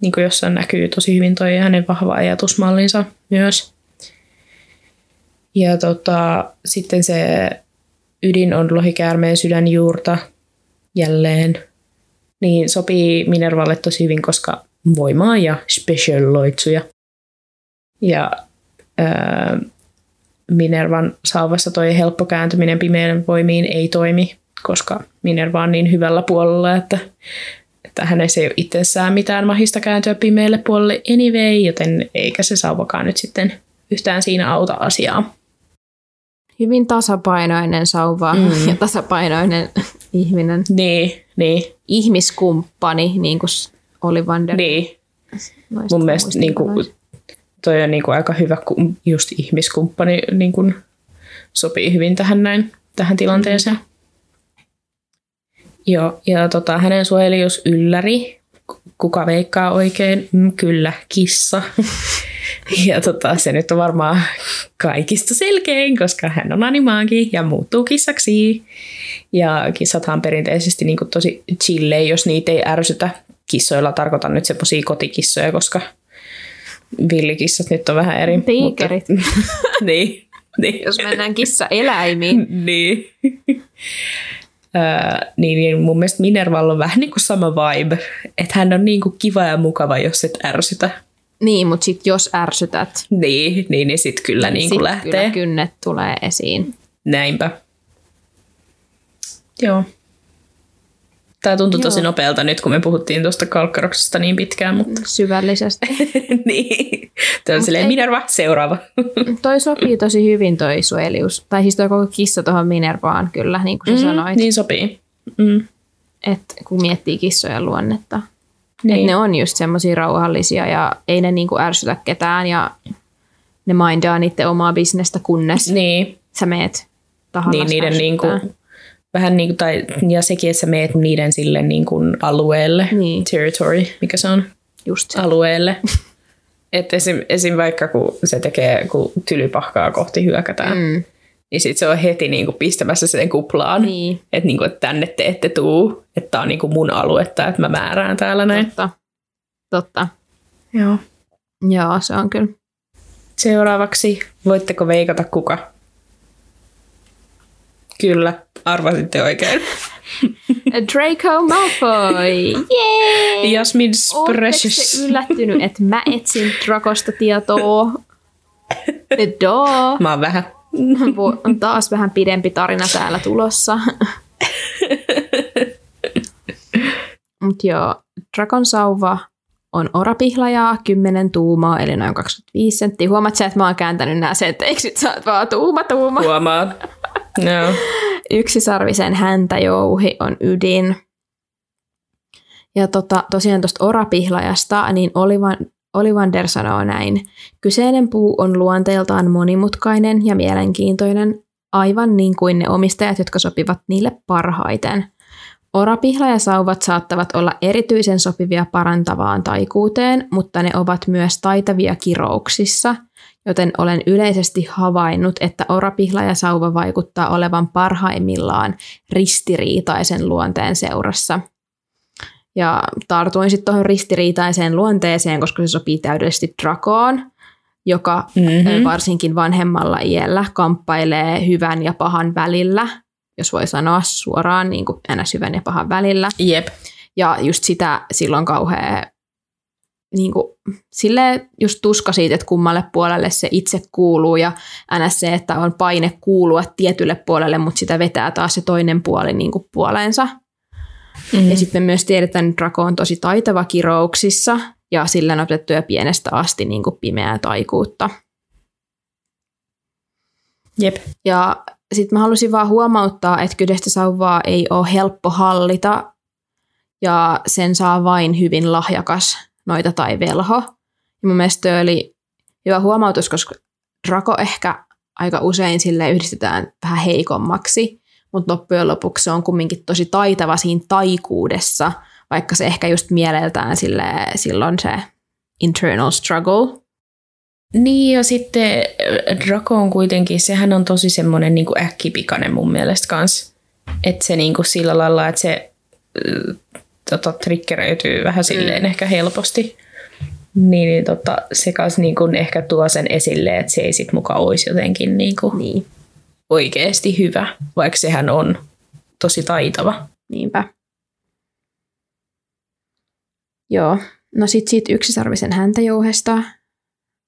niin kuin jossa näkyy tosi hyvin toi hänen vahva ajatusmallinsa myös. Ja tota, sitten se ydin on lohikäärmeen sydänjuurta jälleen. Niin sopii Minervalle tosi hyvin, koska voimaa ja specialoitsuja. Ja ää, Minervan saavassa toi helppo kääntyminen pimeän voimiin ei toimi, koska Minerva on niin hyvällä puolella, että, että hänessä ei ole itsessään mitään mahista kääntyä pimeälle puolelle anyway, joten eikä se sauvakaan nyt sitten yhtään siinä auta asiaa. Hyvin tasapainoinen sauva Mm. [LAUGHS] ja tasapainoinen ihminen. Niin, niin, Ihmiskumppani, niin kuin Ollivander. niin. noista Mun mielestä niin kuin, toi on niin kuin aika hyvä, kun just ihmiskumppani niin kuin sopii hyvin tähän näin, tähän tilanteeseen. Joo, ja tota, hänen suojelius Ylläri, kuka veikkaa oikein, mm, kyllä, kissa. [LAUGHS] [LAUGHS] ja tota, se nyt on varmaan kaikista selkein, koska hän on animaankin ja muuttuu kissaksi. Ja kissathan perinteisesti niin tosi chillei, jos niitä ei ärsytä. Kissoilla tarkoitan nyt semmoisia kotikissoja, koska villikissat nyt on vähän eri. Tiikerit. Mutta, [LAUGHS] niin, niin. Jos mennään kissa-eläimiin. [LAUGHS] niin. Öö, niin, niin mun mielestä Minervalla on vähän niin kuin sama vibe, että hän on niin kuin kiva ja mukava, jos et ärsytä. Niin, mutta sitten jos ärsytät, Niin, niin, niin sit kyllä niin kuin sit lähtee. kyllä kynnet tulee esiin. Näinpä. Joo. Tämä tuntui tosi Joo. nopealta nyt, kun me puhuttiin tuosta kalkkaroksesta niin pitkään, mutta Syvällisesti. [LAUGHS] niin. Tämä on silleen ei- Minerva, seuraava. toi sopii tosi hyvin toi suojelius. Tai siis toi koko kissa tuohon Minervaan kyllä, niin kuin sä sanoit. Niin sopii. Mm. että kun miettii kissojen luonnetta. Niin. Et ne on just semmoisia rauhallisia ja ei ne niinku ärsytä ketään ja ne mindaa niiden omaa bisnestä, kunnes Niin, sä meet tahalla niin niiden niinku, vähän niin kuin, tai, ja sekin, että sä meet niiden sille niin kuin alueelle, Niin. territory, mikä se on, Just se. alueelle. Että esim, esim, vaikka kun se tekee, kun tylypahkaa kohti hyökätään, mm. Niin sit se on heti niin kuin pistämässä sen kuplaan. Niin. Että niin kuin, että tänne te ette tuu, että tää on niin kuin mun aluetta, että mä määrään täällä näin. Totta. Totta. Joo. Joo, se on kyllä. Seuraavaksi, voitteko veikata kuka? Kyllä, arvasitte oikein. [LAUGHS] Draco Malfoy! Jee! Jasmin Oletteko Precious. yllättynyt, että mä etsin Drakosta tietoa? [LAUGHS] Daa. Mä oon vähän. On taas vähän pidempi tarina täällä tulossa. Mut joo, Drakon sauva on orapihlajaa, 10 tuumaa, eli noin 25 senttiä. Huomaat sä, että mä oon kääntänyt nämä senteiksi, sä oot vaan tuuma tuuma. Huomaat. No. Yksisarvisen häntäjouhi on ydin. Ja tota, tosiaan tuosta orapihlajasta, niin Olivan, Olivander sanoo näin. Kyseinen puu on luonteeltaan monimutkainen ja mielenkiintoinen, aivan niin kuin ne omistajat, jotka sopivat niille parhaiten. Orapihlajasauvat saattavat olla erityisen sopivia parantavaan taikuuteen, mutta ne ovat myös taitavia kirouksissa, joten olen yleisesti havainnut, että orapihlajasauva vaikuttaa olevan parhaimmillaan ristiriitaisen luonteen seurassa. Ja tartuin sitten tuohon ristiriitaiseen luonteeseen, koska se sopii täydellisesti Drakoon, joka Mhm. mm-hmm. varsinkin vanhemmalla iällä kamppailee hyvän ja pahan välillä, jos voi sanoa suoraan niin kuin ns. hyvän ja pahan välillä. Jep. Ja just sitä silloin kauhean niin kuin, silleen just tuska siitä, että kummalle puolelle se itse kuuluu ja ns. se, että on paine kuulua tietylle puolelle, mutta sitä vetää taas se toinen puoli niin kuin puoleensa. Mm. Ja sitten myös tiedetään, että Draco on tosi taitava kirouksissa ja sillä on opetettu jo pienestä asti niin kuin pimeää taikuutta. Jep. Ja sitten mä halusin vaan huomauttaa, että kydestä sauvaa ei ole helppo hallita ja sen saa vain hyvin lahjakas noita tai velho. Ja mun mielestä oli hyvä huomautus, koska Draco ehkä aika usein sille yhdistetään vähän heikommaksi, mutta loppujen lopuksi se on kumminkin tosi taitava siinä taikuudessa, vaikka se ehkä just mieleltään sille, silloin se internal struggle. Niin ja sitten äh, Draco on kuitenkin, sehän on tosi semmoinen niin äkkipikainen mun mielestä kans. Että se niin kuin sillä lailla, että se äh, tota, triggeröityy vähän silleen mm. ehkä helposti. Niin, niin tota, se kans niin kuin ehkä tuo sen esille, että se ei sit mukaan olisi jotenkin niin kuin Niin, oikeasti hyvä, vaikka sehän on tosi taitava. niinpä. Joo, no sit siitä yksisarvisen häntäjouhesta.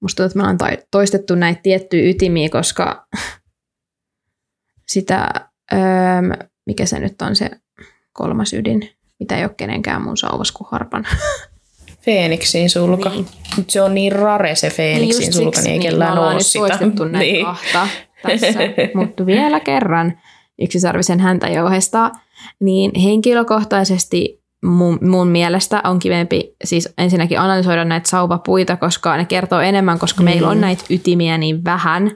Musta tuntuu, että me ollaan tai- toistettu näitä tiettyjä ytimiä, koska [LAUGHS] sitä, öö, mikä se nyt on se kolmas ydin, mitä ei ole kenenkään mun sauvas kuin harpan. [LAUGHS] Feeniksin sulka. Niin. Se on niin rare se Feeniksin sulka, niin ei me kellään ollaan ole sitä. toistettu [LAUGHS] näitä niin. kahta tässä, mutta vielä kerran yksisarvisen häntäjouhesta, niin henkilökohtaisesti mun, mun mielestä on kivempi siis ensinnäkin analysoida näitä sauvapuita, koska ne kertoo enemmän, koska mm. meillä on näitä ytimiä niin vähän.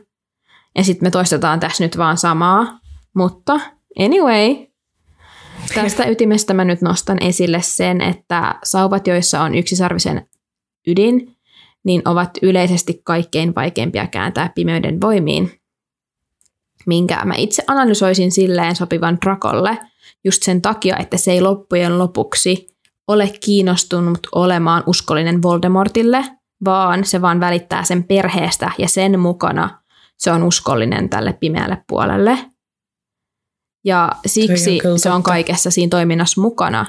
Ja sitten me toistetaan tässä nyt vaan samaa. Mutta anyway, tästä ytimestä mä nyt nostan esille sen, että sauvat, joissa on yksisarvisen ydin, niin ovat yleisesti kaikkein vaikeimpia kääntää pimeyden voimiin, minkä mä itse analysoisin silleen sopivan Drakolle just sen takia, että se ei loppujen lopuksi ole kiinnostunut olemaan uskollinen Voldemortille, vaan se vaan välittää sen perheestä ja sen mukana se on uskollinen tälle pimeälle puolelle. Ja siksi kyllä se on kaikessa siinä toiminnassa mukana.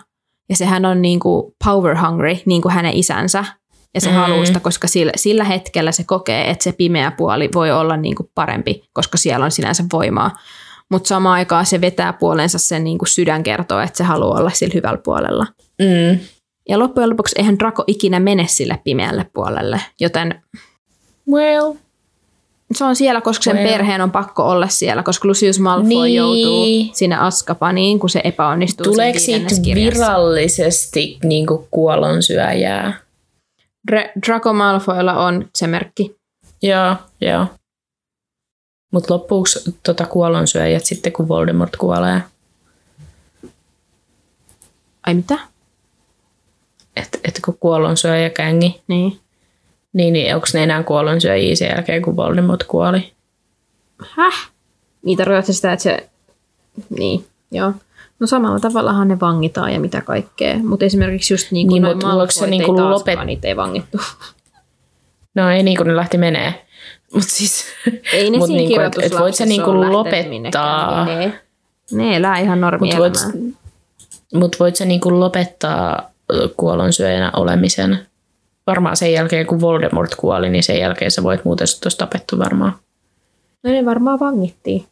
Ja sehän on niin kuin power hungry, niin kuin hänen isänsä. Ja se Mm. mm. haluaa sitä, koska sillä, sillä hetkellä se kokee, että se pimeä puoli voi olla niin kuin parempi, koska siellä on sinänsä voimaa. Mutta samaan aikaan se vetää puolensa sen niin kuin sydän kertoo, että se haluaa olla sillä hyvällä puolella. Mm. Ja loppujen lopuksi eihän Draco ikinä mene sille pimeälle puolelle, joten Well, se on siellä, koska sen Voi perheen on pakko olla siellä, koska Lucius Malfoy Niin. joutuu sinne Askapaniin, kun se epäonnistuu Tuleeko siitä virallisesti niin kuolonsyöjää? Dra- Draco Malfoylla on se merkki. Joo, joo. Mutta loppuuko tota kuolonsyöjät sitten, kun Voldemort kuolee? Ai mitä? Että et kun kuolonsyöjä kängi, Niin. niin, niin onko ne enää kuolonsyöjiä sen jälkeen, kun Voldemort kuoli? Häh? Niin tarkoittaa sitä, että se... Niin, joo. No samalla tavallahan ne vangitaan ja mitä kaikkea. Mutta esimerkiksi just niin kuin Niin, niin, mut noin se Malfoyt niinku ei taaskaan, lopet- niitä ei vangittu. [LAUGHS] No ei niin kuin ne lähti menee. Mutta siis, Ei ne mut siinä niinku, et, et voit sä kirjoituslapsessa niinku lopettaa, niin ne, ne elää ihan mutta voit, normielämää. mut voit sä niinku lopettaa kuolonsyöjänä olemisen? Varmaan sen jälkeen, kun Voldemort kuoli, niin sen jälkeen sä voit muuten sut olisi tapettu varmaan. No ne varmaan vangittiin.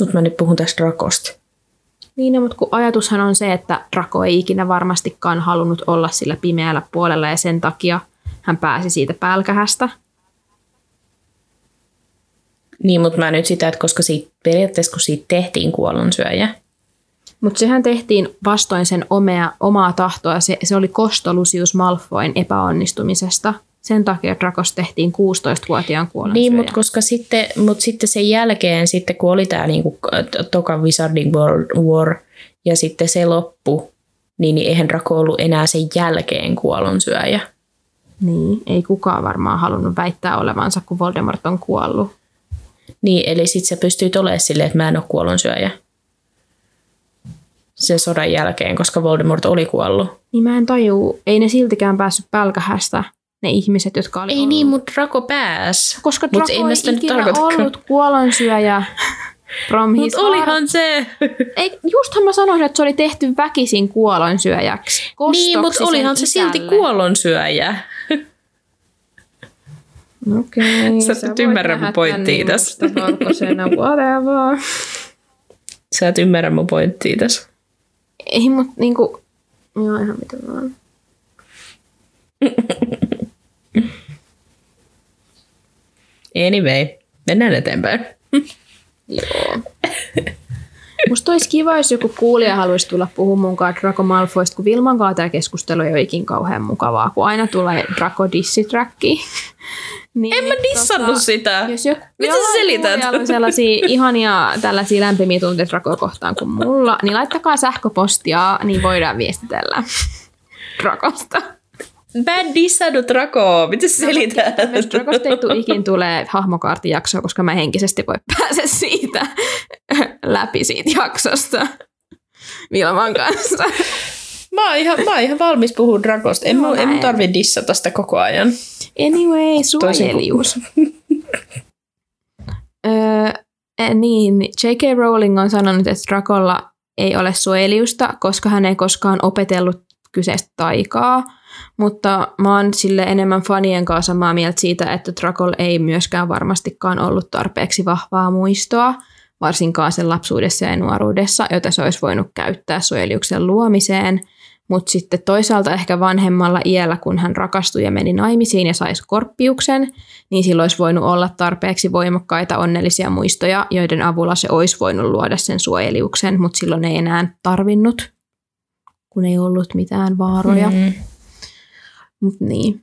Mutta mä nyt puhun tästä Drakosta. Niin, no, mutta kun ajatushan on se, että Draco ei ikinä varmastikaan halunnut olla sillä pimeällä puolella ja sen takia hän pääsi siitä pälkähästä. Niin, mutta mä nyt sitä, että koska siitä, periaatteessa kun siitä tehtiin kuolonsyöjä, Mutta sehän tehtiin vastoin sen omea, omaa tahtoa. Se, se oli kosto Lucius Malfoyn epäonnistumisesta. Sen takia Dracos tehtiin 16-vuotiaan kuolensyöjä. Niin, mutta koska sitten, mut sitten sen jälkeen, sitten kun oli tämä niinku, toka Wizarding World War ja sitten se loppu, niin, niin eihän Draco ollut enää sen jälkeen kuolonsyöjä. Niin, ei kukaan varmaan halunnut väittää olevansa, kun Voldemort on kuollut. Niin, eli sitten sä pystyit olemaan silleen, että mä en ole kuolonsyöjä. Sen sodan jälkeen, koska Voldemort oli kuollut. Niin mä en tajuu, ei ne siltikään päässyt pälkähästä, ne ihmiset, jotka oli Ei ollut. niin, mutta Draco pääs. Koska Mut Draco ei ikinä tarkoitakaan. ollut kuolonsyöjä [LAUGHS] from Mutta olihan se. [LAUGHS] Ei, justhan mä sanoisin, että se oli tehty väkisin kuolonsyöjäksi. niin, mutta olihan se silti kuolonsyöjä. [LAUGHS] Okei, Sä et ymmärrä mun pointtia tässä. Valkoisena, whatever. Sä et ymmärrä mun pointtia tässä. Ei, mutta niinku, joo ihan mitä vaan. Anyway, mennään eteenpäin. Joo. Musta olisi kiva, jos joku kuulija haluaisi tulla puhumaan mukaan Draco Malfoysta, kun Vilman kanssa tämä keskustelu ei ole ikin kauhean mukavaa, kun aina tulee Draco dissitracki. [LAUGHS] niin, En mä dissannut sitä. Jos joku, Mitä sä selität? on sellaisia ihania tällaisia lämpimiä tunteita Dracoa kohtaan kuin mulla, niin laittakaa sähköpostia, niin voidaan viestitellä [LAUGHS] Dracosta. Mä en dissannut Dracoa. Mitä sä selität? Dracosta ei tule ikin tulee hahmokaartijaksoa, koska mä henkisesti voi [LAUGHS] pääse siitä läpi siitä jaksosta Vilman kanssa. Mä oon ihan, mä oon ihan valmis puhua Dracosta. En, No, no, en mä en. tarvi dissata sitä koko ajan. Anyway, suojelius. öö, eh, niin, J.K. Rowling on sanonut, että Dracolla ei ole suojeliusta, koska hän ei koskaan opetellut kyseistä taikaa. Mutta mä oon sille enemmän fanien kanssa samaa mieltä siitä, että Dracolla ei myöskään varmastikaan ollut tarpeeksi vahvaa muistoa, varsinkaan sen lapsuudessa ja nuoruudessa, jota se olisi voinut käyttää suojeliuksen luomiseen. Mutta sitten toisaalta ehkä vanhemmalla iällä, kun hän rakastui ja meni naimisiin ja sai skorppiuksen, niin silloin olisi voinut olla tarpeeksi voimakkaita onnellisia muistoja, joiden avulla se olisi voinut luoda sen suojeliuksen, mutta silloin ei enää tarvinnut, kun ei ollut mitään vaaroja. Mm. Mut niin.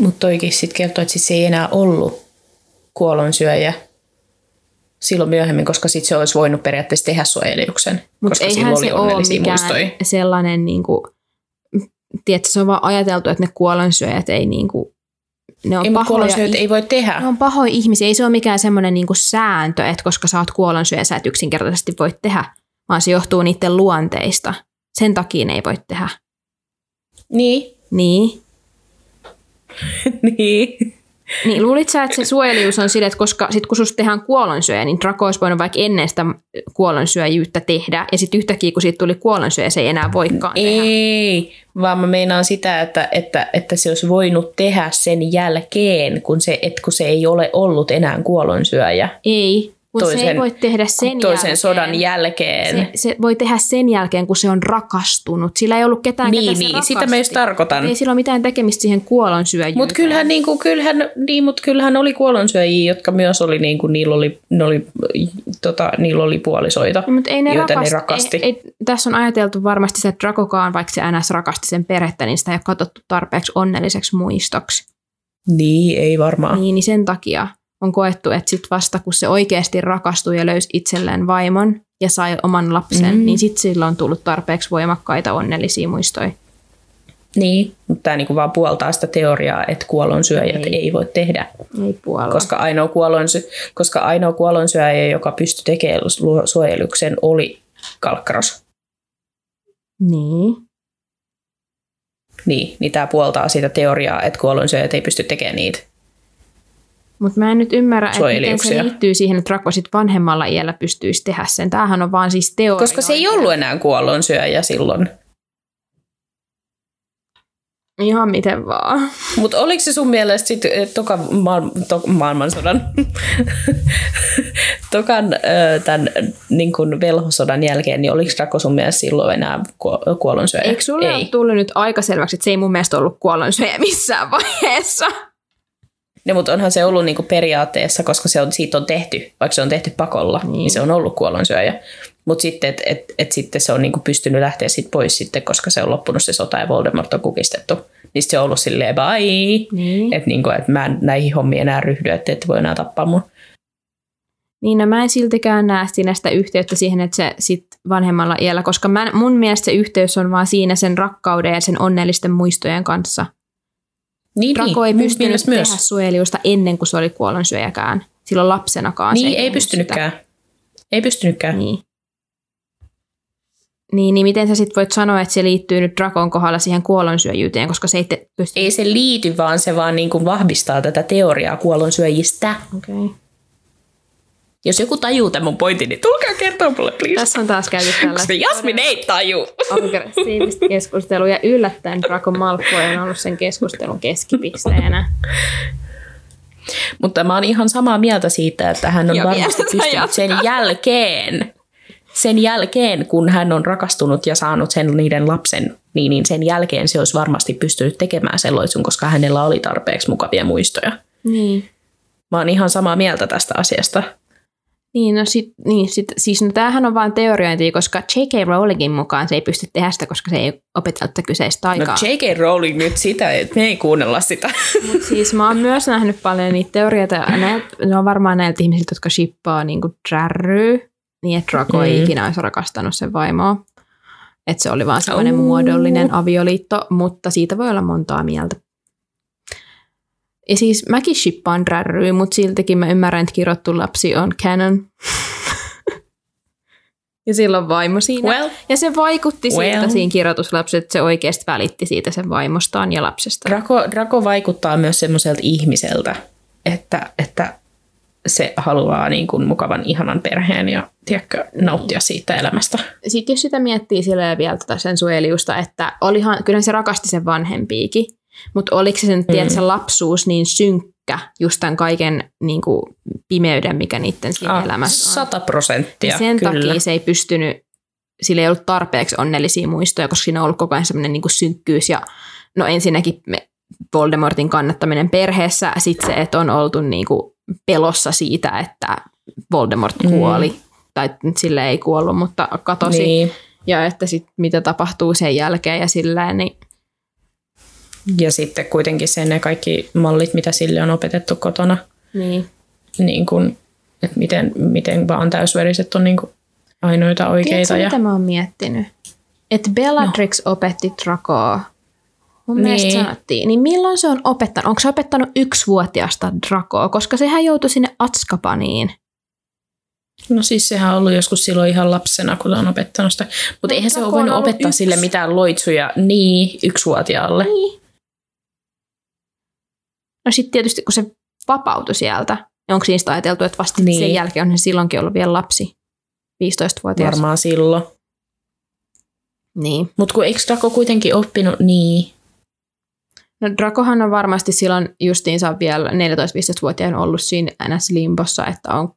Mutta toikin sitten kertoo, että sit se ei enää ollut kuolonsyöjä silloin myöhemmin, koska sitten se olisi voinut periaatteessa tehdä suojeliuksen, Mutta eihän se ole mikään muistoja. sellainen, niin kuin, tiedätkö, se on vaan ajateltu, että ne kuolonsyöjät ei niin kuin, ne on Ei, pahoja ei voi tehdä. Ne on pahoja ihmisiä. Ei se ole mikään semmoinen niinku sääntö, että koska sä oot kuolonsyöjä, sä et yksinkertaisesti voi tehdä, vaan se johtuu niiden luonteista. Sen takia ne ei voi tehdä. Niin. Niin. [LAUGHS] niin. Niin luulit sä, että se suojelijuus on sille, että koska sit kun susta tehdään kuolonsyöjä, niin Draco olisi voinut vaikka ennen sitä kuolonsyöjyyttä tehdä, ja sitten yhtäkkiä kun siitä tuli kuolonsyöjä, se ei enää voikaan tehdä. Ei, vaan mä meinaan sitä, että, että, että se olisi voinut tehdä sen jälkeen, kun se, et kun se ei ole ollut enää kuolonsyöjä. Ei, Mutta se ei voi tehdä sen toisen jälkeen. sodan jälkeen. Se, se voi tehdä sen jälkeen, kun se on rakastunut. Sillä ei ollut ketään, ketä niin, se niin, rakasti. sitä mä just tarkoitan. Ei sillä ole mitään tekemistä siihen kuolonsyöjyyteen. Mutta kyllähän, niinku, kyllähän, niin, mut kyllähän oli kuolonsyöjiä, jotka myös oli, niinku, niillä, oli, ne oli, tota, niillä oli puolisoita, No, mutta ei ne joita rakasti, ne rakasti. Ei, ei, tässä on ajateltu varmasti se, että Drakokaan, vaikka se NS rakasti sen perhettä, niin sitä ei ole katsottu tarpeeksi onnelliseksi muistoksi. Niin, ei varmaan. Niin, niin sen takia on koettu, että sit vasta kun se oikeasti rakastui ja löysi itselleen vaimon ja sai oman lapsen, Mm. niin sitten sillä on tullut tarpeeksi voimakkaita onnellisia muistoja. Niin, mutta tämä niinku vaan puoltaa sitä teoriaa, että kuolonsyöjät Ei. ei, voi tehdä. Ei puolella. Koska ainoa, kuolonsy, koska ainoa kuolonsyöjä, joka pystyi tekemään lu- suojeluksen, oli Kalkkaros. Niin. Niin, niin tämä puoltaa sitä teoriaa, että kuolonsyöjät ei pysty tekemään niitä. Mutta mä en nyt ymmärrä, että miten se liittyy siihen, että Drako sit vanhemmalla iällä pystyisi tehdä sen. Tämähän on vaan siis teoria. Koska se ei ollut enää kuolonsyöjä silloin. Ihan miten vaan. [LAUGHS] Mutta oliko se sun mielestä sitten toka maailm- to, maailmansodan, [LAUGHS] tokan ö, tämän niin kuin velhosodan jälkeen, niin oliko Draco sun mielestä silloin enää kuo- kuolonsyöjä? Eikö sulle ei. tullut nyt aika selväksi, että se ei mun mielestä ollut kuollonsyöjä missään vaiheessa? No, mutta onhan se ollut niinku periaatteessa, koska se on, siitä on tehty, vaikka se on tehty pakolla, niin, niin se on ollut kuolonsyöjä. Mutta sitten, että et, et sitten se on niinku pystynyt lähteä sit pois sitten, koska se on loppunut se sota ja Voldemort on kukistettu. Niin se on ollut silleen bye, Niin. että niinku, et mä en näihin hommiin enää ryhdy, että et voi enää tappaa mun. Niin, no mä en siltikään näe siinä sitä yhteyttä siihen, että se sit vanhemmalla iällä, koska mä, mun mielestä se yhteys on vaan siinä sen rakkauden ja sen onnellisten muistojen kanssa. Niin, niin, ei mun pystynyt tehdä myös. suojelijusta ennen kuin se oli kuollonsyöjäkään. Silloin lapsenakaan se Niin, ei tehnyt pystynytkään. Ei pystynytkään. Sitä. Niin. Niin, niin miten sä sitten voit sanoa, että se liittyy nyt Drakon kohdalla siihen kuollonsyöjyyteen, koska se ei te pysty... Ei se liity, vaan se vaan niin kuin vahvistaa tätä teoriaa kuolonsyöjistä. Okay. Jos joku tajuu tämän mun pointin, niin tulkaa kertoa mulle, please. Tässä on taas käyty tällaista Jasmin ei taju. aggressiivista keskustelua ja yllättäen Draco Malfoy on ollut sen keskustelun keskipisteenä. Mutta mä oon ihan samaa mieltä siitä, että hän on Ja varmasti pystynyt sen jälkeen, sen jälkeen, kun hän on rakastunut ja saanut sen niiden lapsen, niin, niin sen jälkeen se olisi varmasti pystynyt tekemään sellaisen, koska hänellä oli tarpeeksi mukavia muistoja. Niin. Mä oon ihan samaa mieltä tästä asiasta. Niin, no sit, niin sit, siis no tämähän on vain teoriointia, koska J.K. Rowlingin mukaan se ei pysty tehdä sitä, koska se ei tätä kyseistä No aikaa. J.K. Rowling nyt sitä, että me ei kuunnella sitä. [LAUGHS] Mut siis mä oon myös nähnyt paljon niitä teorioita, ne on varmaan näiltä ihmisiltä, jotka shippaa niin Drarryy, niin että Draco ei Mm. ikinä olisi rakastanut sen vaimoa. Että se oli vaan sellainen Oh. muodollinen avioliitto, mutta siitä voi olla montaa mieltä. Ja siis mäkin shippaan Drarryy, mutta siltikin mä ymmärrän, että kirottu lapsi on canon. [LAUGHS] ja sillä on vaimo siinä. Well, ja se vaikutti siltä Well. siinä kirjoituslapsessa, että se oikeasti välitti siitä sen vaimostaan ja lapsesta. Draco, Draco vaikuttaa myös semmoiselta ihmiseltä, että, että se haluaa niin kuin mukavan, ihanan perheen ja tiedätkö, nauttia siitä elämästä. sitten jos sitä miettii vielä tätä sen suojelijusta, että olihan, kyllä se rakasti sen vanhempiikin, mutta oliko se sen mm. tiedätkö, lapsuus niin synkkä just tämän kaiken niin kuin, pimeyden, mikä niiden siinä Ah, elämässä on. Sata prosenttia, Ja sen kyllä. takia se ei pystynyt, sillä ei ollut tarpeeksi onnellisia muistoja, koska siinä on ollut koko ajan semmoinen niin synkkyys ja no ensinnäkin me Voldemortin kannattaminen perheessä, sitten se, että on oltu niin kuin pelossa siitä, että Voldemort kuoli. Mm. Tai sille ei kuollut, mutta katosi. Niin. Ja että sit mitä tapahtuu sen jälkeen ja silleen, niin Ja sitten kuitenkin sen ne kaikki mallit, mitä sille on opetettu kotona, niin. niin kuin, että miten, miten vaan täysveriset on niin ainoita oikeita. Tiedätkö, Ja, mitä mä oon miettinyt? Että Bellatrix no. opetti Dracoa. Mun niin. mielestä sanottiin. Niin milloin se on opettanut? Onko se opettanut yksivuotiaasta Dracoa? Koska sehän joutui sinne Atskapaniin. no siis sehän on ollut joskus silloin ihan lapsena, kun on opettanut sitä. Mutta No, eihän se ole voinut opettaa yksi. sille mitään loitsuja niin yksivuotiaalle. Niin. No sitten tietysti kun se vapautui sieltä, niin onko niistä ajateltu, että vasta Niin. sen jälkeen on se silloinkin ollut vielä lapsi, 15-vuotias. Varmaan silloin. Niin. Mutta kun eikö Draco kuitenkin oppinut niin? No Dracohan on varmasti silloin justiinsa vielä 14-15-vuotiaan ollut siinä NS-limbossa, että on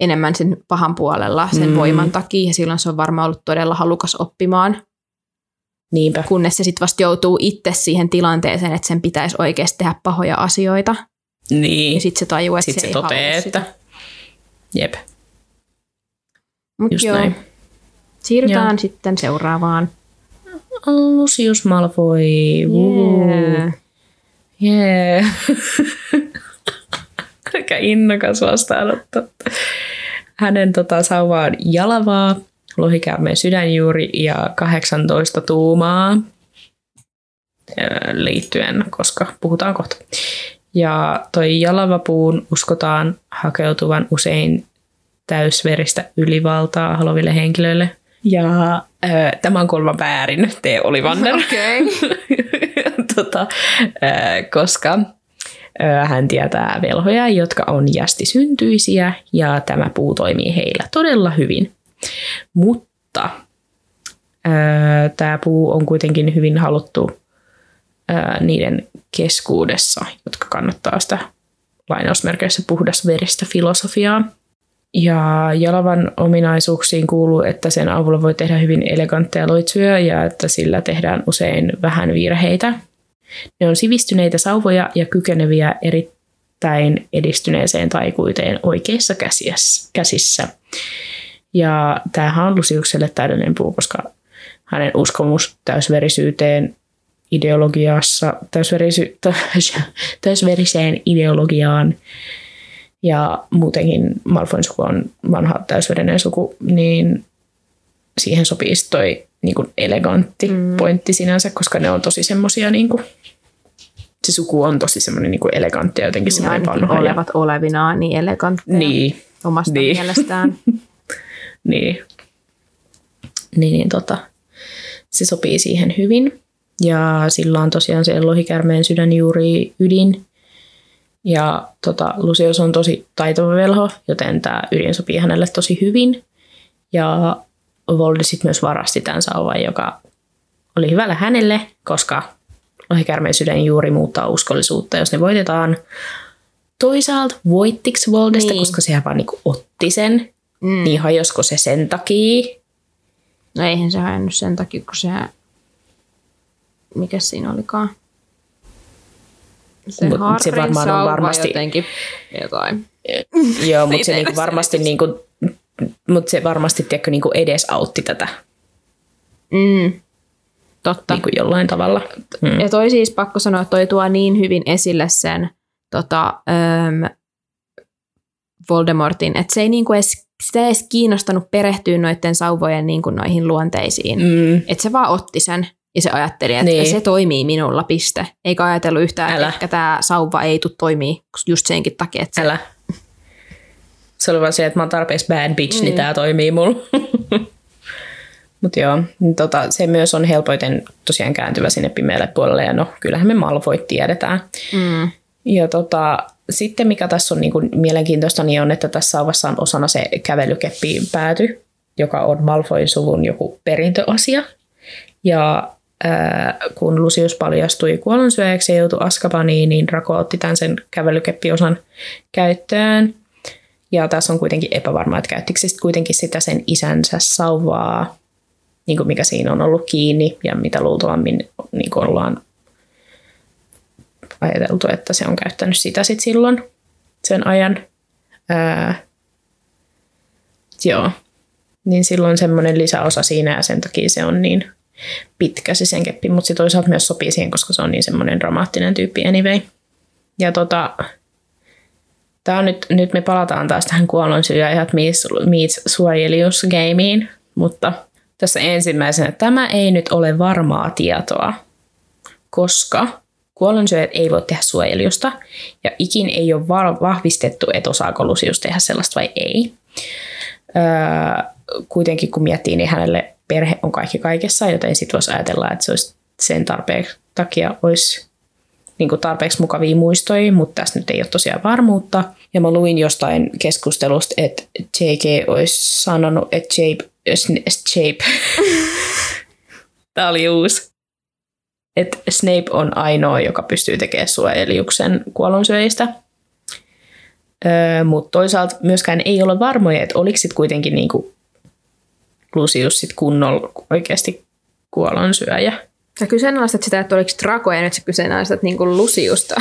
enemmän sen pahan puolella sen Mm. voiman takia, ja silloin se on varmaan ollut todella halukas oppimaan, Niinpä. kunnes se sitten vasta joutuu itse siihen tilanteeseen, että sen pitäisi oikeasti tehdä pahoja asioita, Niin. ja sitten se tajuu, että Sitten se, se halua että jep, Mut just joo, näin. siirrytään Joo. sitten seuraavaan. Lucius Malfoy. Yeah. Jee. Aika [LAUGHS] innokas vastaanotto. Hänen tota, sauva on jalavaa, lohikäärmeen sydänjuuri ja 18 tuumaa liittyen, koska puhutaan kohta. Ja toi jalavapuun uskotaan hakeutuvan usein täysveristä ylivaltaa haluaville henkilöille. Ja ö, tämä on kolman väärin, tee Olivander. [LAUGHS] Okei. [LAUGHS] tota, ö, koska hän tietää velhoja, jotka on jästisyntyisiä ja tämä puu toimii heillä todella hyvin. Mutta tämä puu on kuitenkin hyvin haluttu ö, niiden keskuudessa, jotka kannattaa sitä lainausmerkeissä puhdasveristä filosofiaa. Ja jalavan ominaisuuksiin kuuluu, että sen avulla voi tehdä hyvin elegantteja loitsuja ja että sillä tehdään usein vähän virheitä. Ne on sivistyneitä sauvoja ja kykeneviä erittäin edistyneeseen taikuuteen oikeissa käsissä. Ja tämähän on Lusiukselle täydellinen puu, koska hänen uskomus täysverisyyteen ideologiassa, täysverisy, [LAUGHS] täysveriseen ideologiaan ja muutenkin Malfoyn suku on vanha täysverinen suku, niin siihen sopii toi niin kuin elegantti mm. pointti sinänsä, koska ne on tosi semmosia, niin kuin, se suku on tosi semmoinen niin kuin elegantti ja jotenkin Ja semmoinen vanha. Ja, olevat olevinaan niin elegantteja niin, omasta Niin. mielestään. [LAUGHS] niin. Niin, niin tota, se sopii siihen hyvin. Ja sillä on tosiaan se lohikärmeen sydänjuuri ydin. Ja tota, Lucius on tosi taitava velho, joten tämä ydin sopii hänelle tosi hyvin. Ja Voldy sit myös varasti tämän sauvan, joka oli hyvällä hänelle, koska lohikärmeen sydänjuuri muuttaa uskollisuutta, jos ne voitetaan. Toisaalta voittiks Voldesta, Niin. koska sehän vaan niinku otti sen, Mm. niin hajosko se sen takia? No eihän se hajannut sen takia, kun se... Mikä siinä olikaan? Se, Mut se varmaan on varmasti- jotenkin jotain. [LAUGHS] Joo, mutta se, niinku varmasti, [LAUGHS] niinku, mut se varmasti tiedätkö, niinku edesautti tätä Mm. Totta. niinku jollain tavalla. Mm. Ja toi siis pakko sanoa, että toi tuo niin hyvin esille sen tota, äm, Voldemortin, että se ei niinku edes, sitä ei edes kiinnostanut perehtyä noiden sauvojen niinku noihin luonteisiin. Mm. Että se vaan otti sen ja se ajatteli, että Niin. niin. se toimii minulla, piste. Eikä ajatellut yhtään, Älä. että tämä sauva ei tule toimii just senkin takia, että se Älä. Se oli vaan se, että mä oon tarpeeksi bad bitch, mm. niin tää toimii mulla. [LAUGHS] Mutta joo, niin tota, se myös on helpoiten tosiaan kääntyvä sinne pimeälle puolelle, ja no kyllähän me Malfoyt tiedetään. Mm. Ja tota, sitten mikä tässä on niinku mielenkiintoista, niin on, että tässä on osana se kävelykeppiin pääty, joka on Malfoyn suvun joku perintöasia. Ja ää, kun Lucius paljastui kuollonsyöjäksi ja joutui Askabaniin, niin Draco otti tämän sen kävelykeppiosan käyttöön. Ja tässä on kuitenkin epävarmaa, että käyttikö sit kuitenkin sitä sen isänsä sauvaa, niin kuin mikä siinä on ollut kiinni ja mitä luultavammin niin kuin ollaan ajateltu, että se on käyttänyt sitä sit silloin sen ajan. Ää, joo. Niin silloin semmoinen lisäosa siinä ja sen takia se on niin pitkä se sen keppi, mutta se toisaalta myös sopii siihen, koska se on niin semmoinen dramaattinen tyyppi anyway. Ja tota, tää on nyt, nyt me palataan taas tähän kuollonsyöjät meets, meets suojelius gameen, mutta tässä ensimmäisenä, tämä ei nyt ole varmaa tietoa, koska kuollonsyöjät ei voi tehdä suojeliusta ja ikin ei ole va- vahvistettu, että osaako Lucius tehdä sellaista vai ei. Öö, kuitenkin kun miettii, niin hänelle perhe on kaikki kaikessa, joten sitten voisi ajatella, että se olisi sen tarpeeksi takia olisi niin kuin tarpeeksi mukavia muistoja, mutta tässä nyt ei ole tosiaan varmuutta. Ja mä luin jostain keskustelusta, että JK olisi sanonut, että Jape, Snape, [LAUGHS] tämä oli uusi, että Snape on ainoa, joka pystyy tekemään suojeliuksen kuollonsyöjistä. Öö, Mutta toisaalta myöskään ei ole varmoja, että oliko sitten kuitenkin niinku Lucius sit kunnolla oikeasti kuolonsyöjä. Sä kyseenalaistat sitä, että oliko Draco ja nyt sä kyseenalaistat niin kuin Luciusta.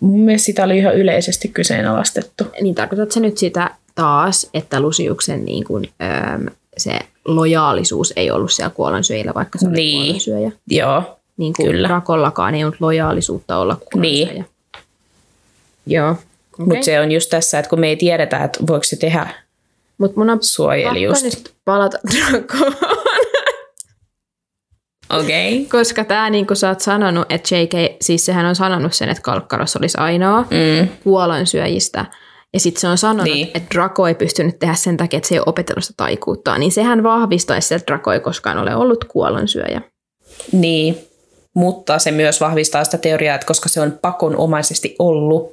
Mun mielestä sitä oli ihan yleisesti kyseenalaistettu. niin tarkoitat se nyt sitä taas, että Luciuksen niin kuin, öö, se lojaalisuus ei ollut siellä kuolonsyöjillä, vaikka se oli Niin. kuolonsyöjä. Joo, Niin kuin Kyllä. Drakollakaan ei ollut lojaalisuutta olla kuolonsyöjä. Niin. Joo. Okay. mutta se on just tässä, että kun me ei tiedetä, että voiko se tehdä Mut mun on suojelijusta. nyt palata [LAUGHS] Dracoon. Okei. Okay. Koska tämä, niin kuin sä oot sanonut, että JK, siis sehän on sanonut sen, että Kalkkaros olisi ainoa Mm, kuolonsyöjistä. Ja sitten se on sanonut, Niin. niin. että Draco ei pystynyt tehdä sen takia, että se ei ole opetellut sitä taikuuttaan. Niin sehän vahvistaisi, että Draco ei koskaan ole ollut kuolonsyöjä. niin, mutta se myös vahvistaa sitä teoriaa, että koska se on pakonomaisesti ollut,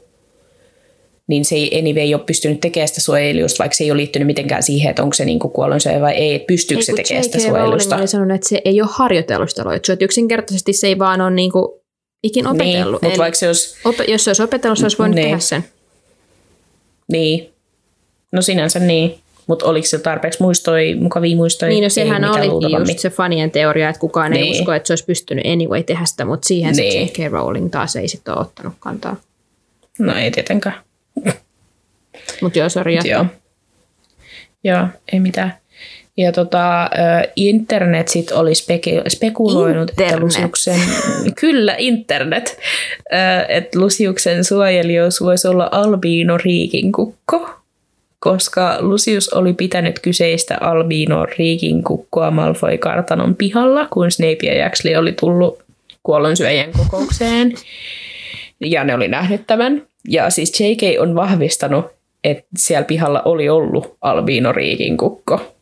niin se ei anyway ole pystynyt tekemään sitä suojelijusta, vaikka se ei ole liittynyt mitenkään siihen, että onko se niinku kuolonsyöjä vai ei, että pystyykö se tekemään sitä suojelusta. oli sanonut, että se ei ole harjoitellut sitä loitsua. Että yksinkertaisesti se ei vaan ole niin kuin ikin Niin, opetellut. mutta vaikka se olisi, Ope- jos se olisi opetellut, se olisi voinut Niin. tehdä sen. niin, no sinänsä niin, mutta oliko se tarpeeksi muistoi, mukavia muistoja? Niin, no Ei sehän luultavammin. just se fanien teoria, että kukaan ei Niin. usko, että se olisi pystynyt anyway tehdä sitä, mutta siihen Niin. se J.K. Rowling taas ei sitten ole ottanut kantaa. No ei tietenkään. Mutta joo, sori. Joo. Joo, ei mitään. Ja tota, internet sit oli speke- spekuloinut, että Internet. Lusiuksen, [LAUGHS] kyllä internet, että Lusiuksen suojelijuus voisi olla albiino riikinkukko, koska Lucius oli pitänyt kyseistä albiino riikinkukkoa Malfoy-kartanon pihalla, kun Snape ja Jaxley oli tullut kuollonsyöjien kokoukseen. Ja ne oli nähnyt tämän. Ja siis JK on vahvistanut, että siellä pihalla oli ollut albiino riikinkukko.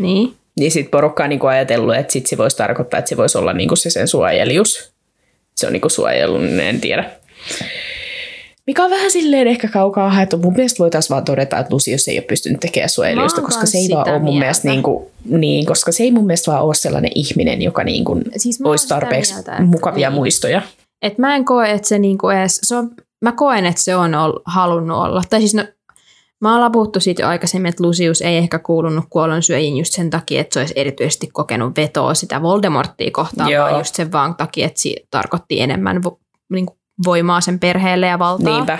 Niin. Niin sitten porukka on niinku ajatellut, että sit se voisi tarkoittaa, että se voisi olla niinku se sen suojelius. Se on niinku suojelun, en tiedä. Mikä on vähän silleen ehkä kaukaa haettu. Mun mielestä voitaisiin vaan todeta, että Lucius ei ole pystynyt tekemään suojelijusta, koska se ei vaan ole mun mieltä. mielestä niinku, niin, koska se ei mun mielestä vaan ole sellainen ihminen, joka niinku Siis mä oon olisi tarpeeksi mieltä, että mukavia niin. muistoja. Et mä en koe, että se niinku edes, se on, mä koen, että se on ol, halunnut olla. Tai siis no, mä ollaan puhuttu siitä jo aikaisemmin, että Lucius ei ehkä kuulunut kuolonsyöjiin just sen takia, että se olisi erityisesti kokenut vetoa sitä Voldemorttia kohtaan, Joo. vaan just sen vaan takia, että se tarkoitti enemmän vo, niinku voimaa sen perheelle ja valtaa. Niinpä.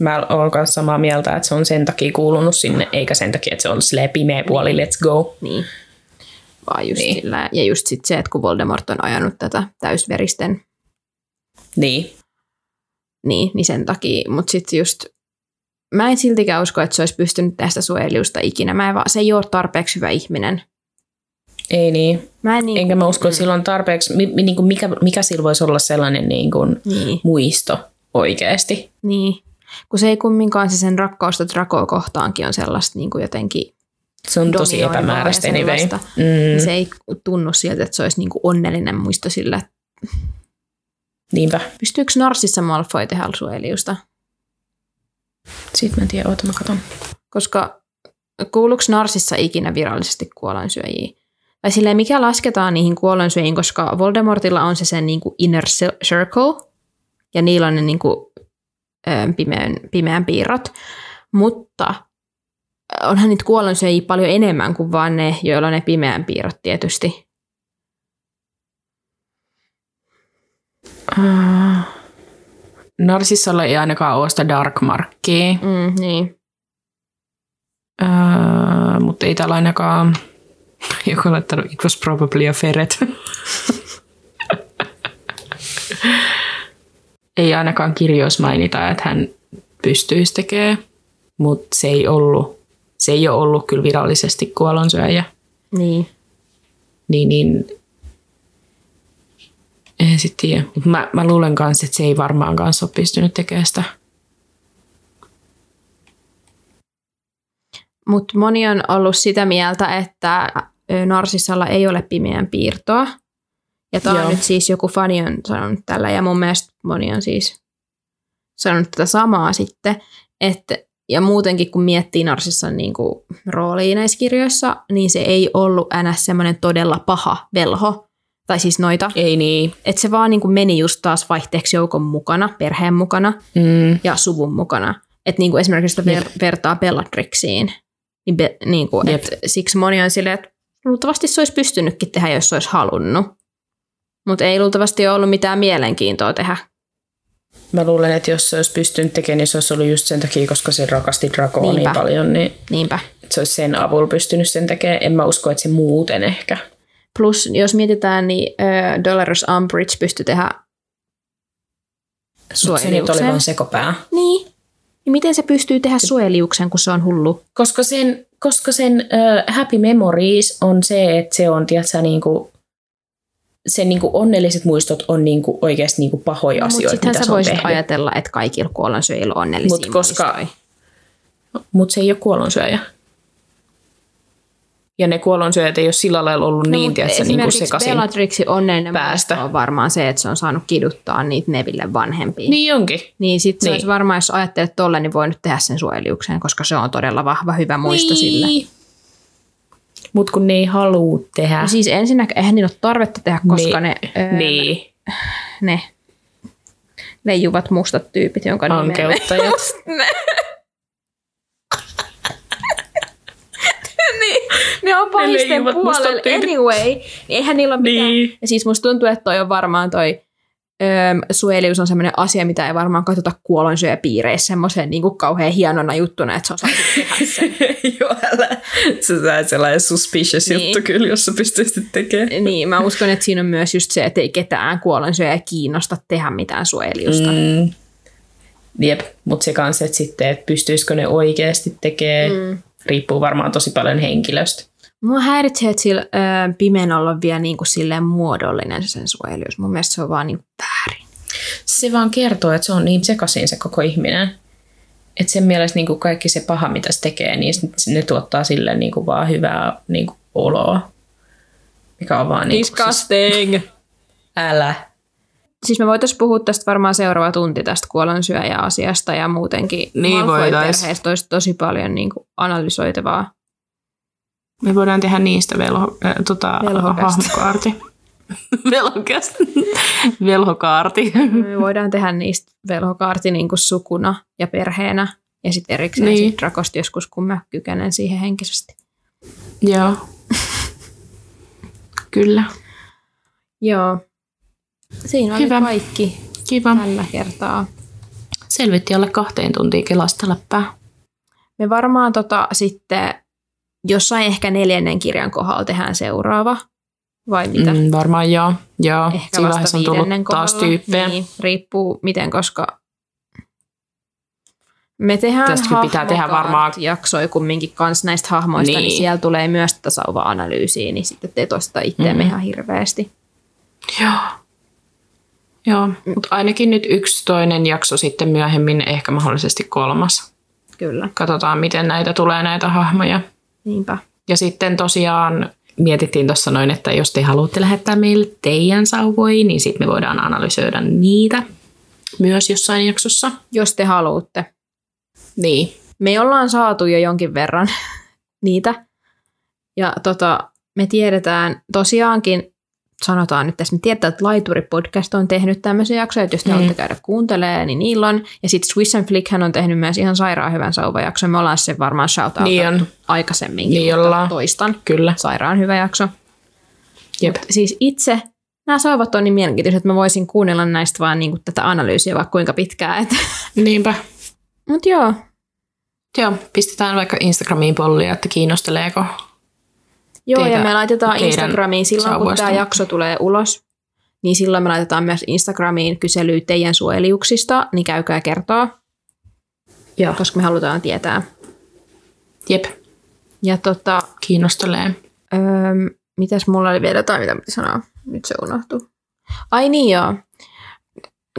Mä oon kanssa samaa mieltä, että se on sen takia kuulunut sinne, eikä sen takia, että se on silleen pimeä puoli, let's go. Niin. Vaan just Niin. niin. sillä. Ja just sit se, että kun Voldemort on ajanut tätä täysveristen, Niin, niin, niin sen takia. Mutta sitten just, mä en siltikään usko, että se olisi pystynyt tästä suojelijusta ikinä. Mä en vaan, se ei ole tarpeeksi hyvä ihminen. ei niin. Mä en niin, Enkä mä usko, että sillä on tarpeeksi, mi, mi, niin kuin mikä, mikä sillä voisi olla sellainen niin kuin Niin, muisto oikeasti. niin. Kun se ei kumminkaan se sen rakkausta Dracoa kohtaankin on sellaista niin kuin jotenkin Se on tosi epämääräistä anyway. Mm, niin se ei tunnu siltä, että se olisi niin kuin onnellinen muisto sillä. niinpä. Pystyykö Narsissa Malfoy tehdä suojelijusta? Sitten mä en tiedä, oota mä katon. Koska kuuluuko Narsissa ikinä virallisesti kuolonsyöjiä? Tai silleen, mikä lasketaan niihin kuolonsyöjiin, koska Voldemortilla on se sen niin kuin inner cir- circle, ja niillä on ne niin kuin, pimeän, pimeän piirrot. Mutta onhan niitä kuolonsyöjiä paljon enemmän kuin vaan ne, joilla on ne pimeän piirrot tietysti. Uh, Narsissalla ei ainakaan ole sitä Dark Markkia, Mm, niin. uh, mutta ei täällä ainakaan... [LAUGHS] Joku laittanut, it was probably a ferret. [LAUGHS] ei ainakaan kirjoissa mainita, että hän pystyisi tekemään, mutta se ei ollut, se ei ole ollut kyllä virallisesti kuolonsyöjä. Niin. Niin, niin en sit tiedä. Mut mä, mä luulen kanssa, että se ei varmaan kanssa ole pystynyt tekemään sitä. Mutta moni on ollut sitä mieltä, että Narsissalla ei ole pimeän piirtoa. Ja tämä on nyt siis joku fani on sanonut tällä, ja mun mielestä moni on siis sanonut tätä samaa sitten. Että, ja muutenkin kun miettii Narsissan niin kuin, roolia näissä kirjoissa, niin se ei ollut ns. semmoinen todella paha velho, Tai siis noita. Ei niin. Että se vaan niin kuin meni just taas vaihteeksi joukon mukana, perheen mukana Mm. ja suvun mukana. Että niin kuin esimerkiksi sitä ver- vertaa Bellatrixin. Niin, be, niin kuin, et siksi moni on silleen, että luultavasti se olisi pystynytkin tehdä, jos se olisi halunnut. Mutta ei luultavasti ole ollut mitään mielenkiintoa tehdä. Mä luulen, että jos se olisi pystynyt tekemään, niin se olisi ollut just sen takia, koska se rakasti Dracoa niin paljon, niin Niinpä. se olisi sen avulla pystynyt sen tekemään. En mä usko, että se muuten ehkä. Plus, jos mietitään, niin äh, Dolores Umbridge pystyi tehdä Mut se nyt oli suojeliuksen. vaan sekopää. Niin. Ja miten se pystyy tehdä suojeliuksen, kun se on hullu? Koska sen, koska sen uh, Happy Memories on se, että se on, tiedätkö, niinku, sen niinku onnelliset muistot on niinku oikeasti niinku pahoja Mutta asioita, mitä sä se on voisit tehnyt. ajatella, että kaikilla kuollonsyöjillä on onnellisia Mut koska-. Mutta se ei ole kuollonsyöjä. Ja ne kuollonsyöjät ei ole sillä lailla ollut niin, mut tiedätkö, niin kuin No, sekaisin. Bellatrixin onnellinen päästä. on varmaan se, että se on saanut kiduttaa niitä Neville vanhempia. Niin onkin. Niin sit se Niin. olisi varmaan, jos ajattelet tolle, niin voinut tehdä sen suojeliuksen, koska se on todella vahva, hyvä muisto sille. Mutta kun ne ei halua tehdä. No siis ensinnäkin, eihän niillä ole tarvetta tehdä, koska niin, ne, öö, niin, ne leijuvat mustat tyypit, jonka nimeä me- ankeuttajat. [LAUGHS] Ne on pahisten mustat puolella anyway. Niin eihän niillä ole mitään. Niin. Ja siis musta tuntuu, että toi on varmaan toi öö, suojelius on semmoinen asia, mitä ei varmaan katsota kuolonsyöpiireissä semmoisen niin kauhean hienona juttuna, että se on saanut tehdä sen. [LAUGHS] Joo, älä. Se on sellainen suspicious Niin. juttu kyllä, jos sä pystyisit tekemään. niin, mä uskon, että siinä on myös just se, että ei ketään kuolonsyöjä kiinnosta tehdä mitään suojeliusta. Mm. Jep, mutta se kanssa, että sitten, että pystyisikö ne oikeasti tekemään, mm. riippuu varmaan tosi paljon henkilöstä. Mua häiritsee, että sillä öö, pimenolla on vielä niin kuin silleen muodollinen se sen suojelius. Mun mielestä se on vaan niin väärin. Se vaan kertoo, että se on niin sekaisin se koko ihminen. Että sen mielestä niin kuin kaikki se paha, mitä se tekee, niin ne tuottaa sille niin kuin vaan hyvää niin kuin oloa. Mikä on vaan niin kuin, siis, Disgusting! älä. Siis me voitaisiin puhua tästä varmaan seuraava tunti tästä kuolonsyöjä-asiasta ja muutenkin Niin voitais. perheestä olisi tosi paljon niin kuin analysoitavaa. Me voidaan tehdä niistä velho, äh, tota, hahmokaarti. [LAUGHS] Velhokasta. Velhokaarti. Me voidaan tehdä niistä velhokaarti niin kuin sukuna ja perheenä ja sitten erikseen Niin. sit Drakosta joskus, kun mä kykenen siihen henkisesti. Joo. Kyllä. Joo. Siinä oli Hyvä. kaikki Kiva. tällä kertaa. Selvitti alle kahteen tuntiin kelasta läppää. Me varmaan tota, sitten jossain ehkä neljännen kirjan kohdalla tehdään seuraava. Vai mitä? Mm, varmaan joo. joo. Ehkä Siinä vasta vaiheessa on tullut viidennen taas kohdalla. tyyppejä. Niin, riippuu miten, koska me tehdään Tästäkin pitää tehdä varmaan- jaksoja kumminkin kanssa näistä hahmoista, niin. Niin. siellä tulee myös tätä sauva-analyysiä, niin sitten te toista itteemme Mhm. ihan hirveästi. Joo. Joo, mutta ainakin nyt yksi toinen jakso sitten myöhemmin, ehkä mahdollisesti kolmas. Kyllä, Katsotaan, miten näitä tulee näitä hahmoja. Niinpä. Ja sitten tosiaan mietittiin tuossa noin, että jos te haluatte lähettää meille teidän sauvoja, niin sitten me voidaan analysoida niitä myös jossain jaksossa. Jos te haluatte. Niin. Me ollaan saatu jo jonkin verran [LAUGHS] niitä. Ja tota, me tiedetään tosiaankin, sanotaan nyt tässä, me tiedetään, että Laituri Podcast on tehnyt tämmöisiä jaksoja, että jos te Mm. haluatte käydä kuuntelemaan, niin niillä on. Ja sitten Swiss and Flick hän on tehnyt myös ihan sairaan hyvän sauvajakson. Me ollaan se varmaan shout Niin on. aikaisemminkin, Niin mutta toistan. Kyllä. Sairaan hyvä jakso. Jep. Mut siis itse nämä sauvat on niin mielenkiintoiset, että mä voisin kuunnella näistä vaan niin tätä analyysiä vaikka kuinka pitkään. Niinpä. Mutta joo, Joo, pistetään vaikka Instagramiin pollia, että kiinnosteleeko. Joo, teitä- ja me laitetaan Instagramiin silloin, kun tämä jakso tulee ulos, niin silloin me laitetaan myös Instagramiin kyselyä teidän suojeliuksista, niin käykää kertoa, Joo. koska me halutaan tietää. Jep, Ja tota, kiinnostelee. öö, mitäs mulla oli vielä jotain, mitä piti sanoa? Nyt se unohtuu. Ai niin joo.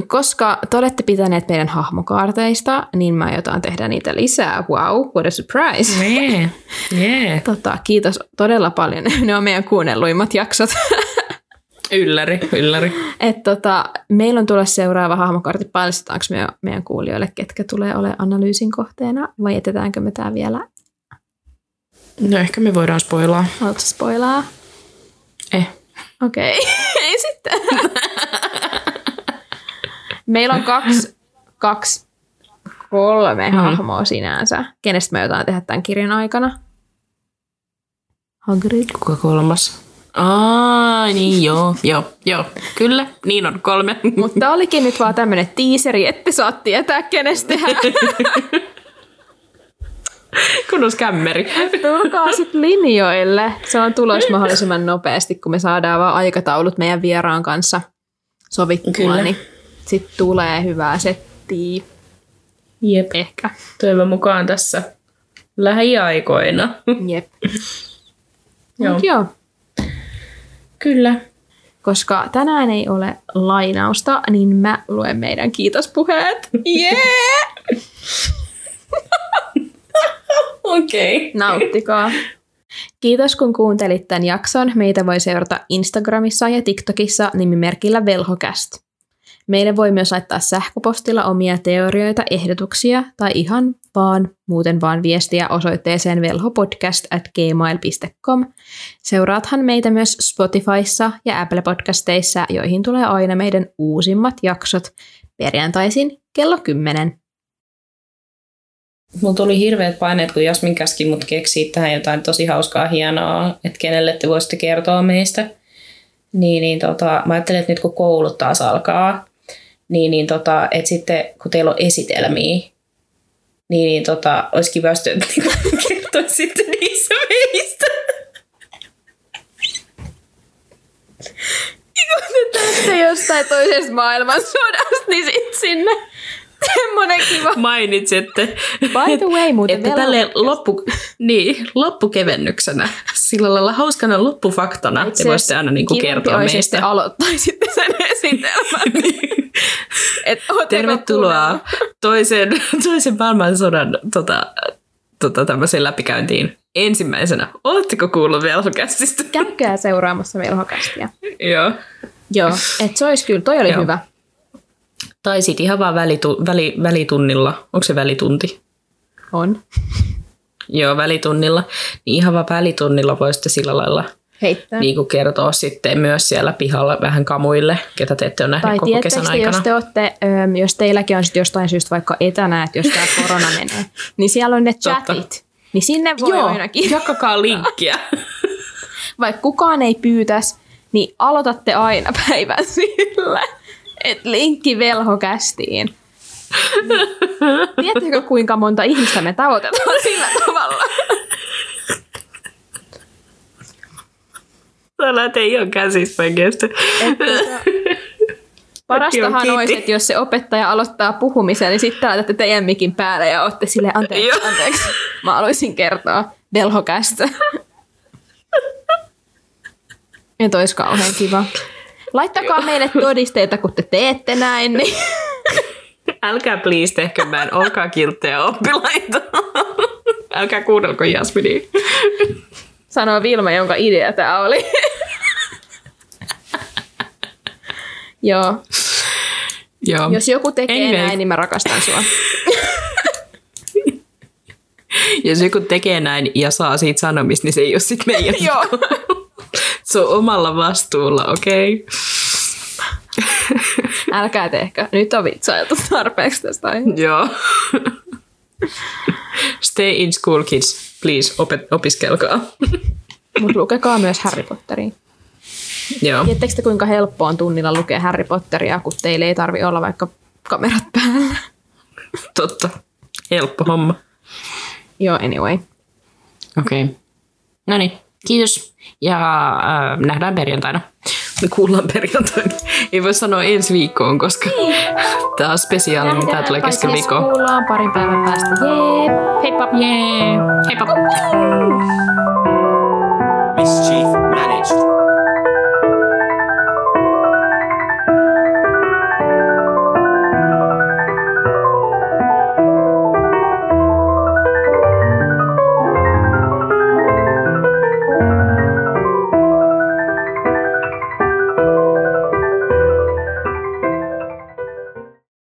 Koska te olette pitäneet meidän hahmokaarteista, niin mä aiotaan tehdä niitä lisää. Wow, what a surprise. Nee. Yeah. Tota, kiitos todella paljon. [LAUGHS] Ne on meidän kuunnelluimmat jaksot. [LAUGHS] Ylläri, ylläri. Et tota, meillä on tulossa seuraava hahmokartti. Paljastetaanko me meidän kuulijoille, ketkä tulee ole analyysin kohteena, vai jätetäänkö me tämä vielä? No ehkä me voidaan spoilaa. Haluatko spoilaa? Eh. Okei. Okay. [LAUGHS] Ei sitten. Meillä on kaksi, kaksi kolme Mm. hahmoa sinänsä. Kenestä me jotain tehdä tämän kirjan aikana? Hagrid. Kuka kolmas? Aa, niin joo, joo, joo. Kyllä, niin on kolme. Mutta olikin nyt vaan tämmönen tiiseri, että saat tietää, kenestä. Kunnos kämmeri. Tulkaa sitten linjoille. Se on tulos mahdollisimman nopeasti, kun me saadaan vaan aikataulut meidän vieraan kanssa sovittua, Kyllä. niin sitten tulee hyvää settiä. Jep. Ehkä. Toivon mukaan tässä lähiaikoina. Jep. [LAUGHS] Joo. Mut joo. Kyllä. Koska tänään ei ole lainausta, niin mä luen meidän kiitospuheet. [LAUGHS] Yeah! [LAUGHS] Okei. Okay. Nauttikaa. Kiitos kun kuuntelit tämän jakson. Meitä voi seurata Instagramissa ja TikTokissa nimimerkillä Velhokast. Meille voi myös laittaa sähköpostilla omia teorioita, ehdotuksia tai ihan vaan muuten vaan viestiä osoitteeseen velhopodcast at gmail.com. Seuraathan meitä myös Spotifyssa ja Apple Podcasteissa, joihin tulee aina meidän uusimmat jaksot perjantaisin kello 10. Mulla tuli hirveät paineet, kun Jasmin käski mut keksiä tähän jotain tosi hauskaa, hienoa, että kenelle te voisitte kertoa meistä. Niin, niin tota, mä ajattelin, että nyt kun koulut taas alkaa, niin, niin tota, että sitten kun teillä on esitelmiä, niin, niin tota, olisi kiva, jos te [LAUGHS] kertoisitte niissä meistä. Se jostain toisesta maailmansodasta, niin sit sinne semmonen kiva. Mainitsette. By the way, muuten Että tälle loppu, niin, loppukevennyksenä, sillä lailla hauskana loppufaktana Itse te voisitte aina niinku kivempi kertoa meistä. te aloittaisitte sen [LAUGHS] esitelmän. Et ootteko Tervetuloa toisen, toisen maailmansodan tota, tota, tämmöiseen läpikäyntiin. Ensimmäisenä, oletteko kuullut velhokästistä? Käykää seuraamassa velhokastia. Joo. Joo, et se olisi kyllä, toi oli Joo. hyvä. Tai sitten ihan vaan välitu, väli, välitunnilla. Onko se välitunti? On. Joo, välitunnilla. Niin ihan vaan välitunnilla voisitte sillä lailla Heittää. niin kuin kertoa sitten myös siellä pihalla vähän kamuille, ketä te ette ole nähneet Tai koko kesän aikana. jos, te olette, öm, jos teilläkin on sit jostain syystä vaikka etänä, että jos tämä [LAUGHS] korona menee, niin siellä on ne Totta. chatit. Niin sinne voi Joo, ainakin, [LAUGHS] jakakaa linkkiä. [LAUGHS] vaikka kukaan ei pyytäisi, niin aloitatte aina päivän sillä, että linkki velhokästiin. Niin, [LAUGHS] tiedättekö kuinka monta ihmistä me tavoitetaan sillä tavalla? Sä näet ei ole käsissä oikeasti. Että, tota, Parastahan olisi, että jos se opettaja aloittaa puhumisen, niin sitten laitatte teidän mikin päälle ja olette sille anteeksi, Joo. anteeksi. Mä haluaisin kertoa velhokästä. Ja tois kauhean kiva. Laittakaa meille todisteita, kun te teette näin, niin Älkää please tehkö mä olkaa kilttejä oppilaita. Älkää kuunnelko Jasminia. sanoo Vilma, jonka idea tämä oli. Joo, Joo. jos joku tekee Anyway. näin, niin mä rakastan sua. Jos joku tekee näin ja saa siitä sanomista, niin se ei ole sit meidän. Joo. [LAUGHS] Se on omalla vastuulla, okei? Okay? Älkää tehkö. Nyt on vitsailtu tarpeeksi tästä aiheesta. Joo. Stay in school, kids. Please, opet- opiskelkaa. Mutta lukekaa myös Harry Potteria. Joo. Tiedättekö te, kuinka helppoa on tunnilla lukea Harry Potteria, kun teille ei tarvi olla vaikka kamerat päällä? Totta. Helppo homma. Joo, anyway. Okei. Okay. No niin, kiitos. Ja äh, nähdään perjantaina. Me kuullaan perjantaina. Ei voi sanoa ensi viikkoon, koska tämä on spesiaalinen. Tämä tulee kesken siis viikkoa. kuullaan parin päivän päästä. Jee, heippa! Jee! Heippa!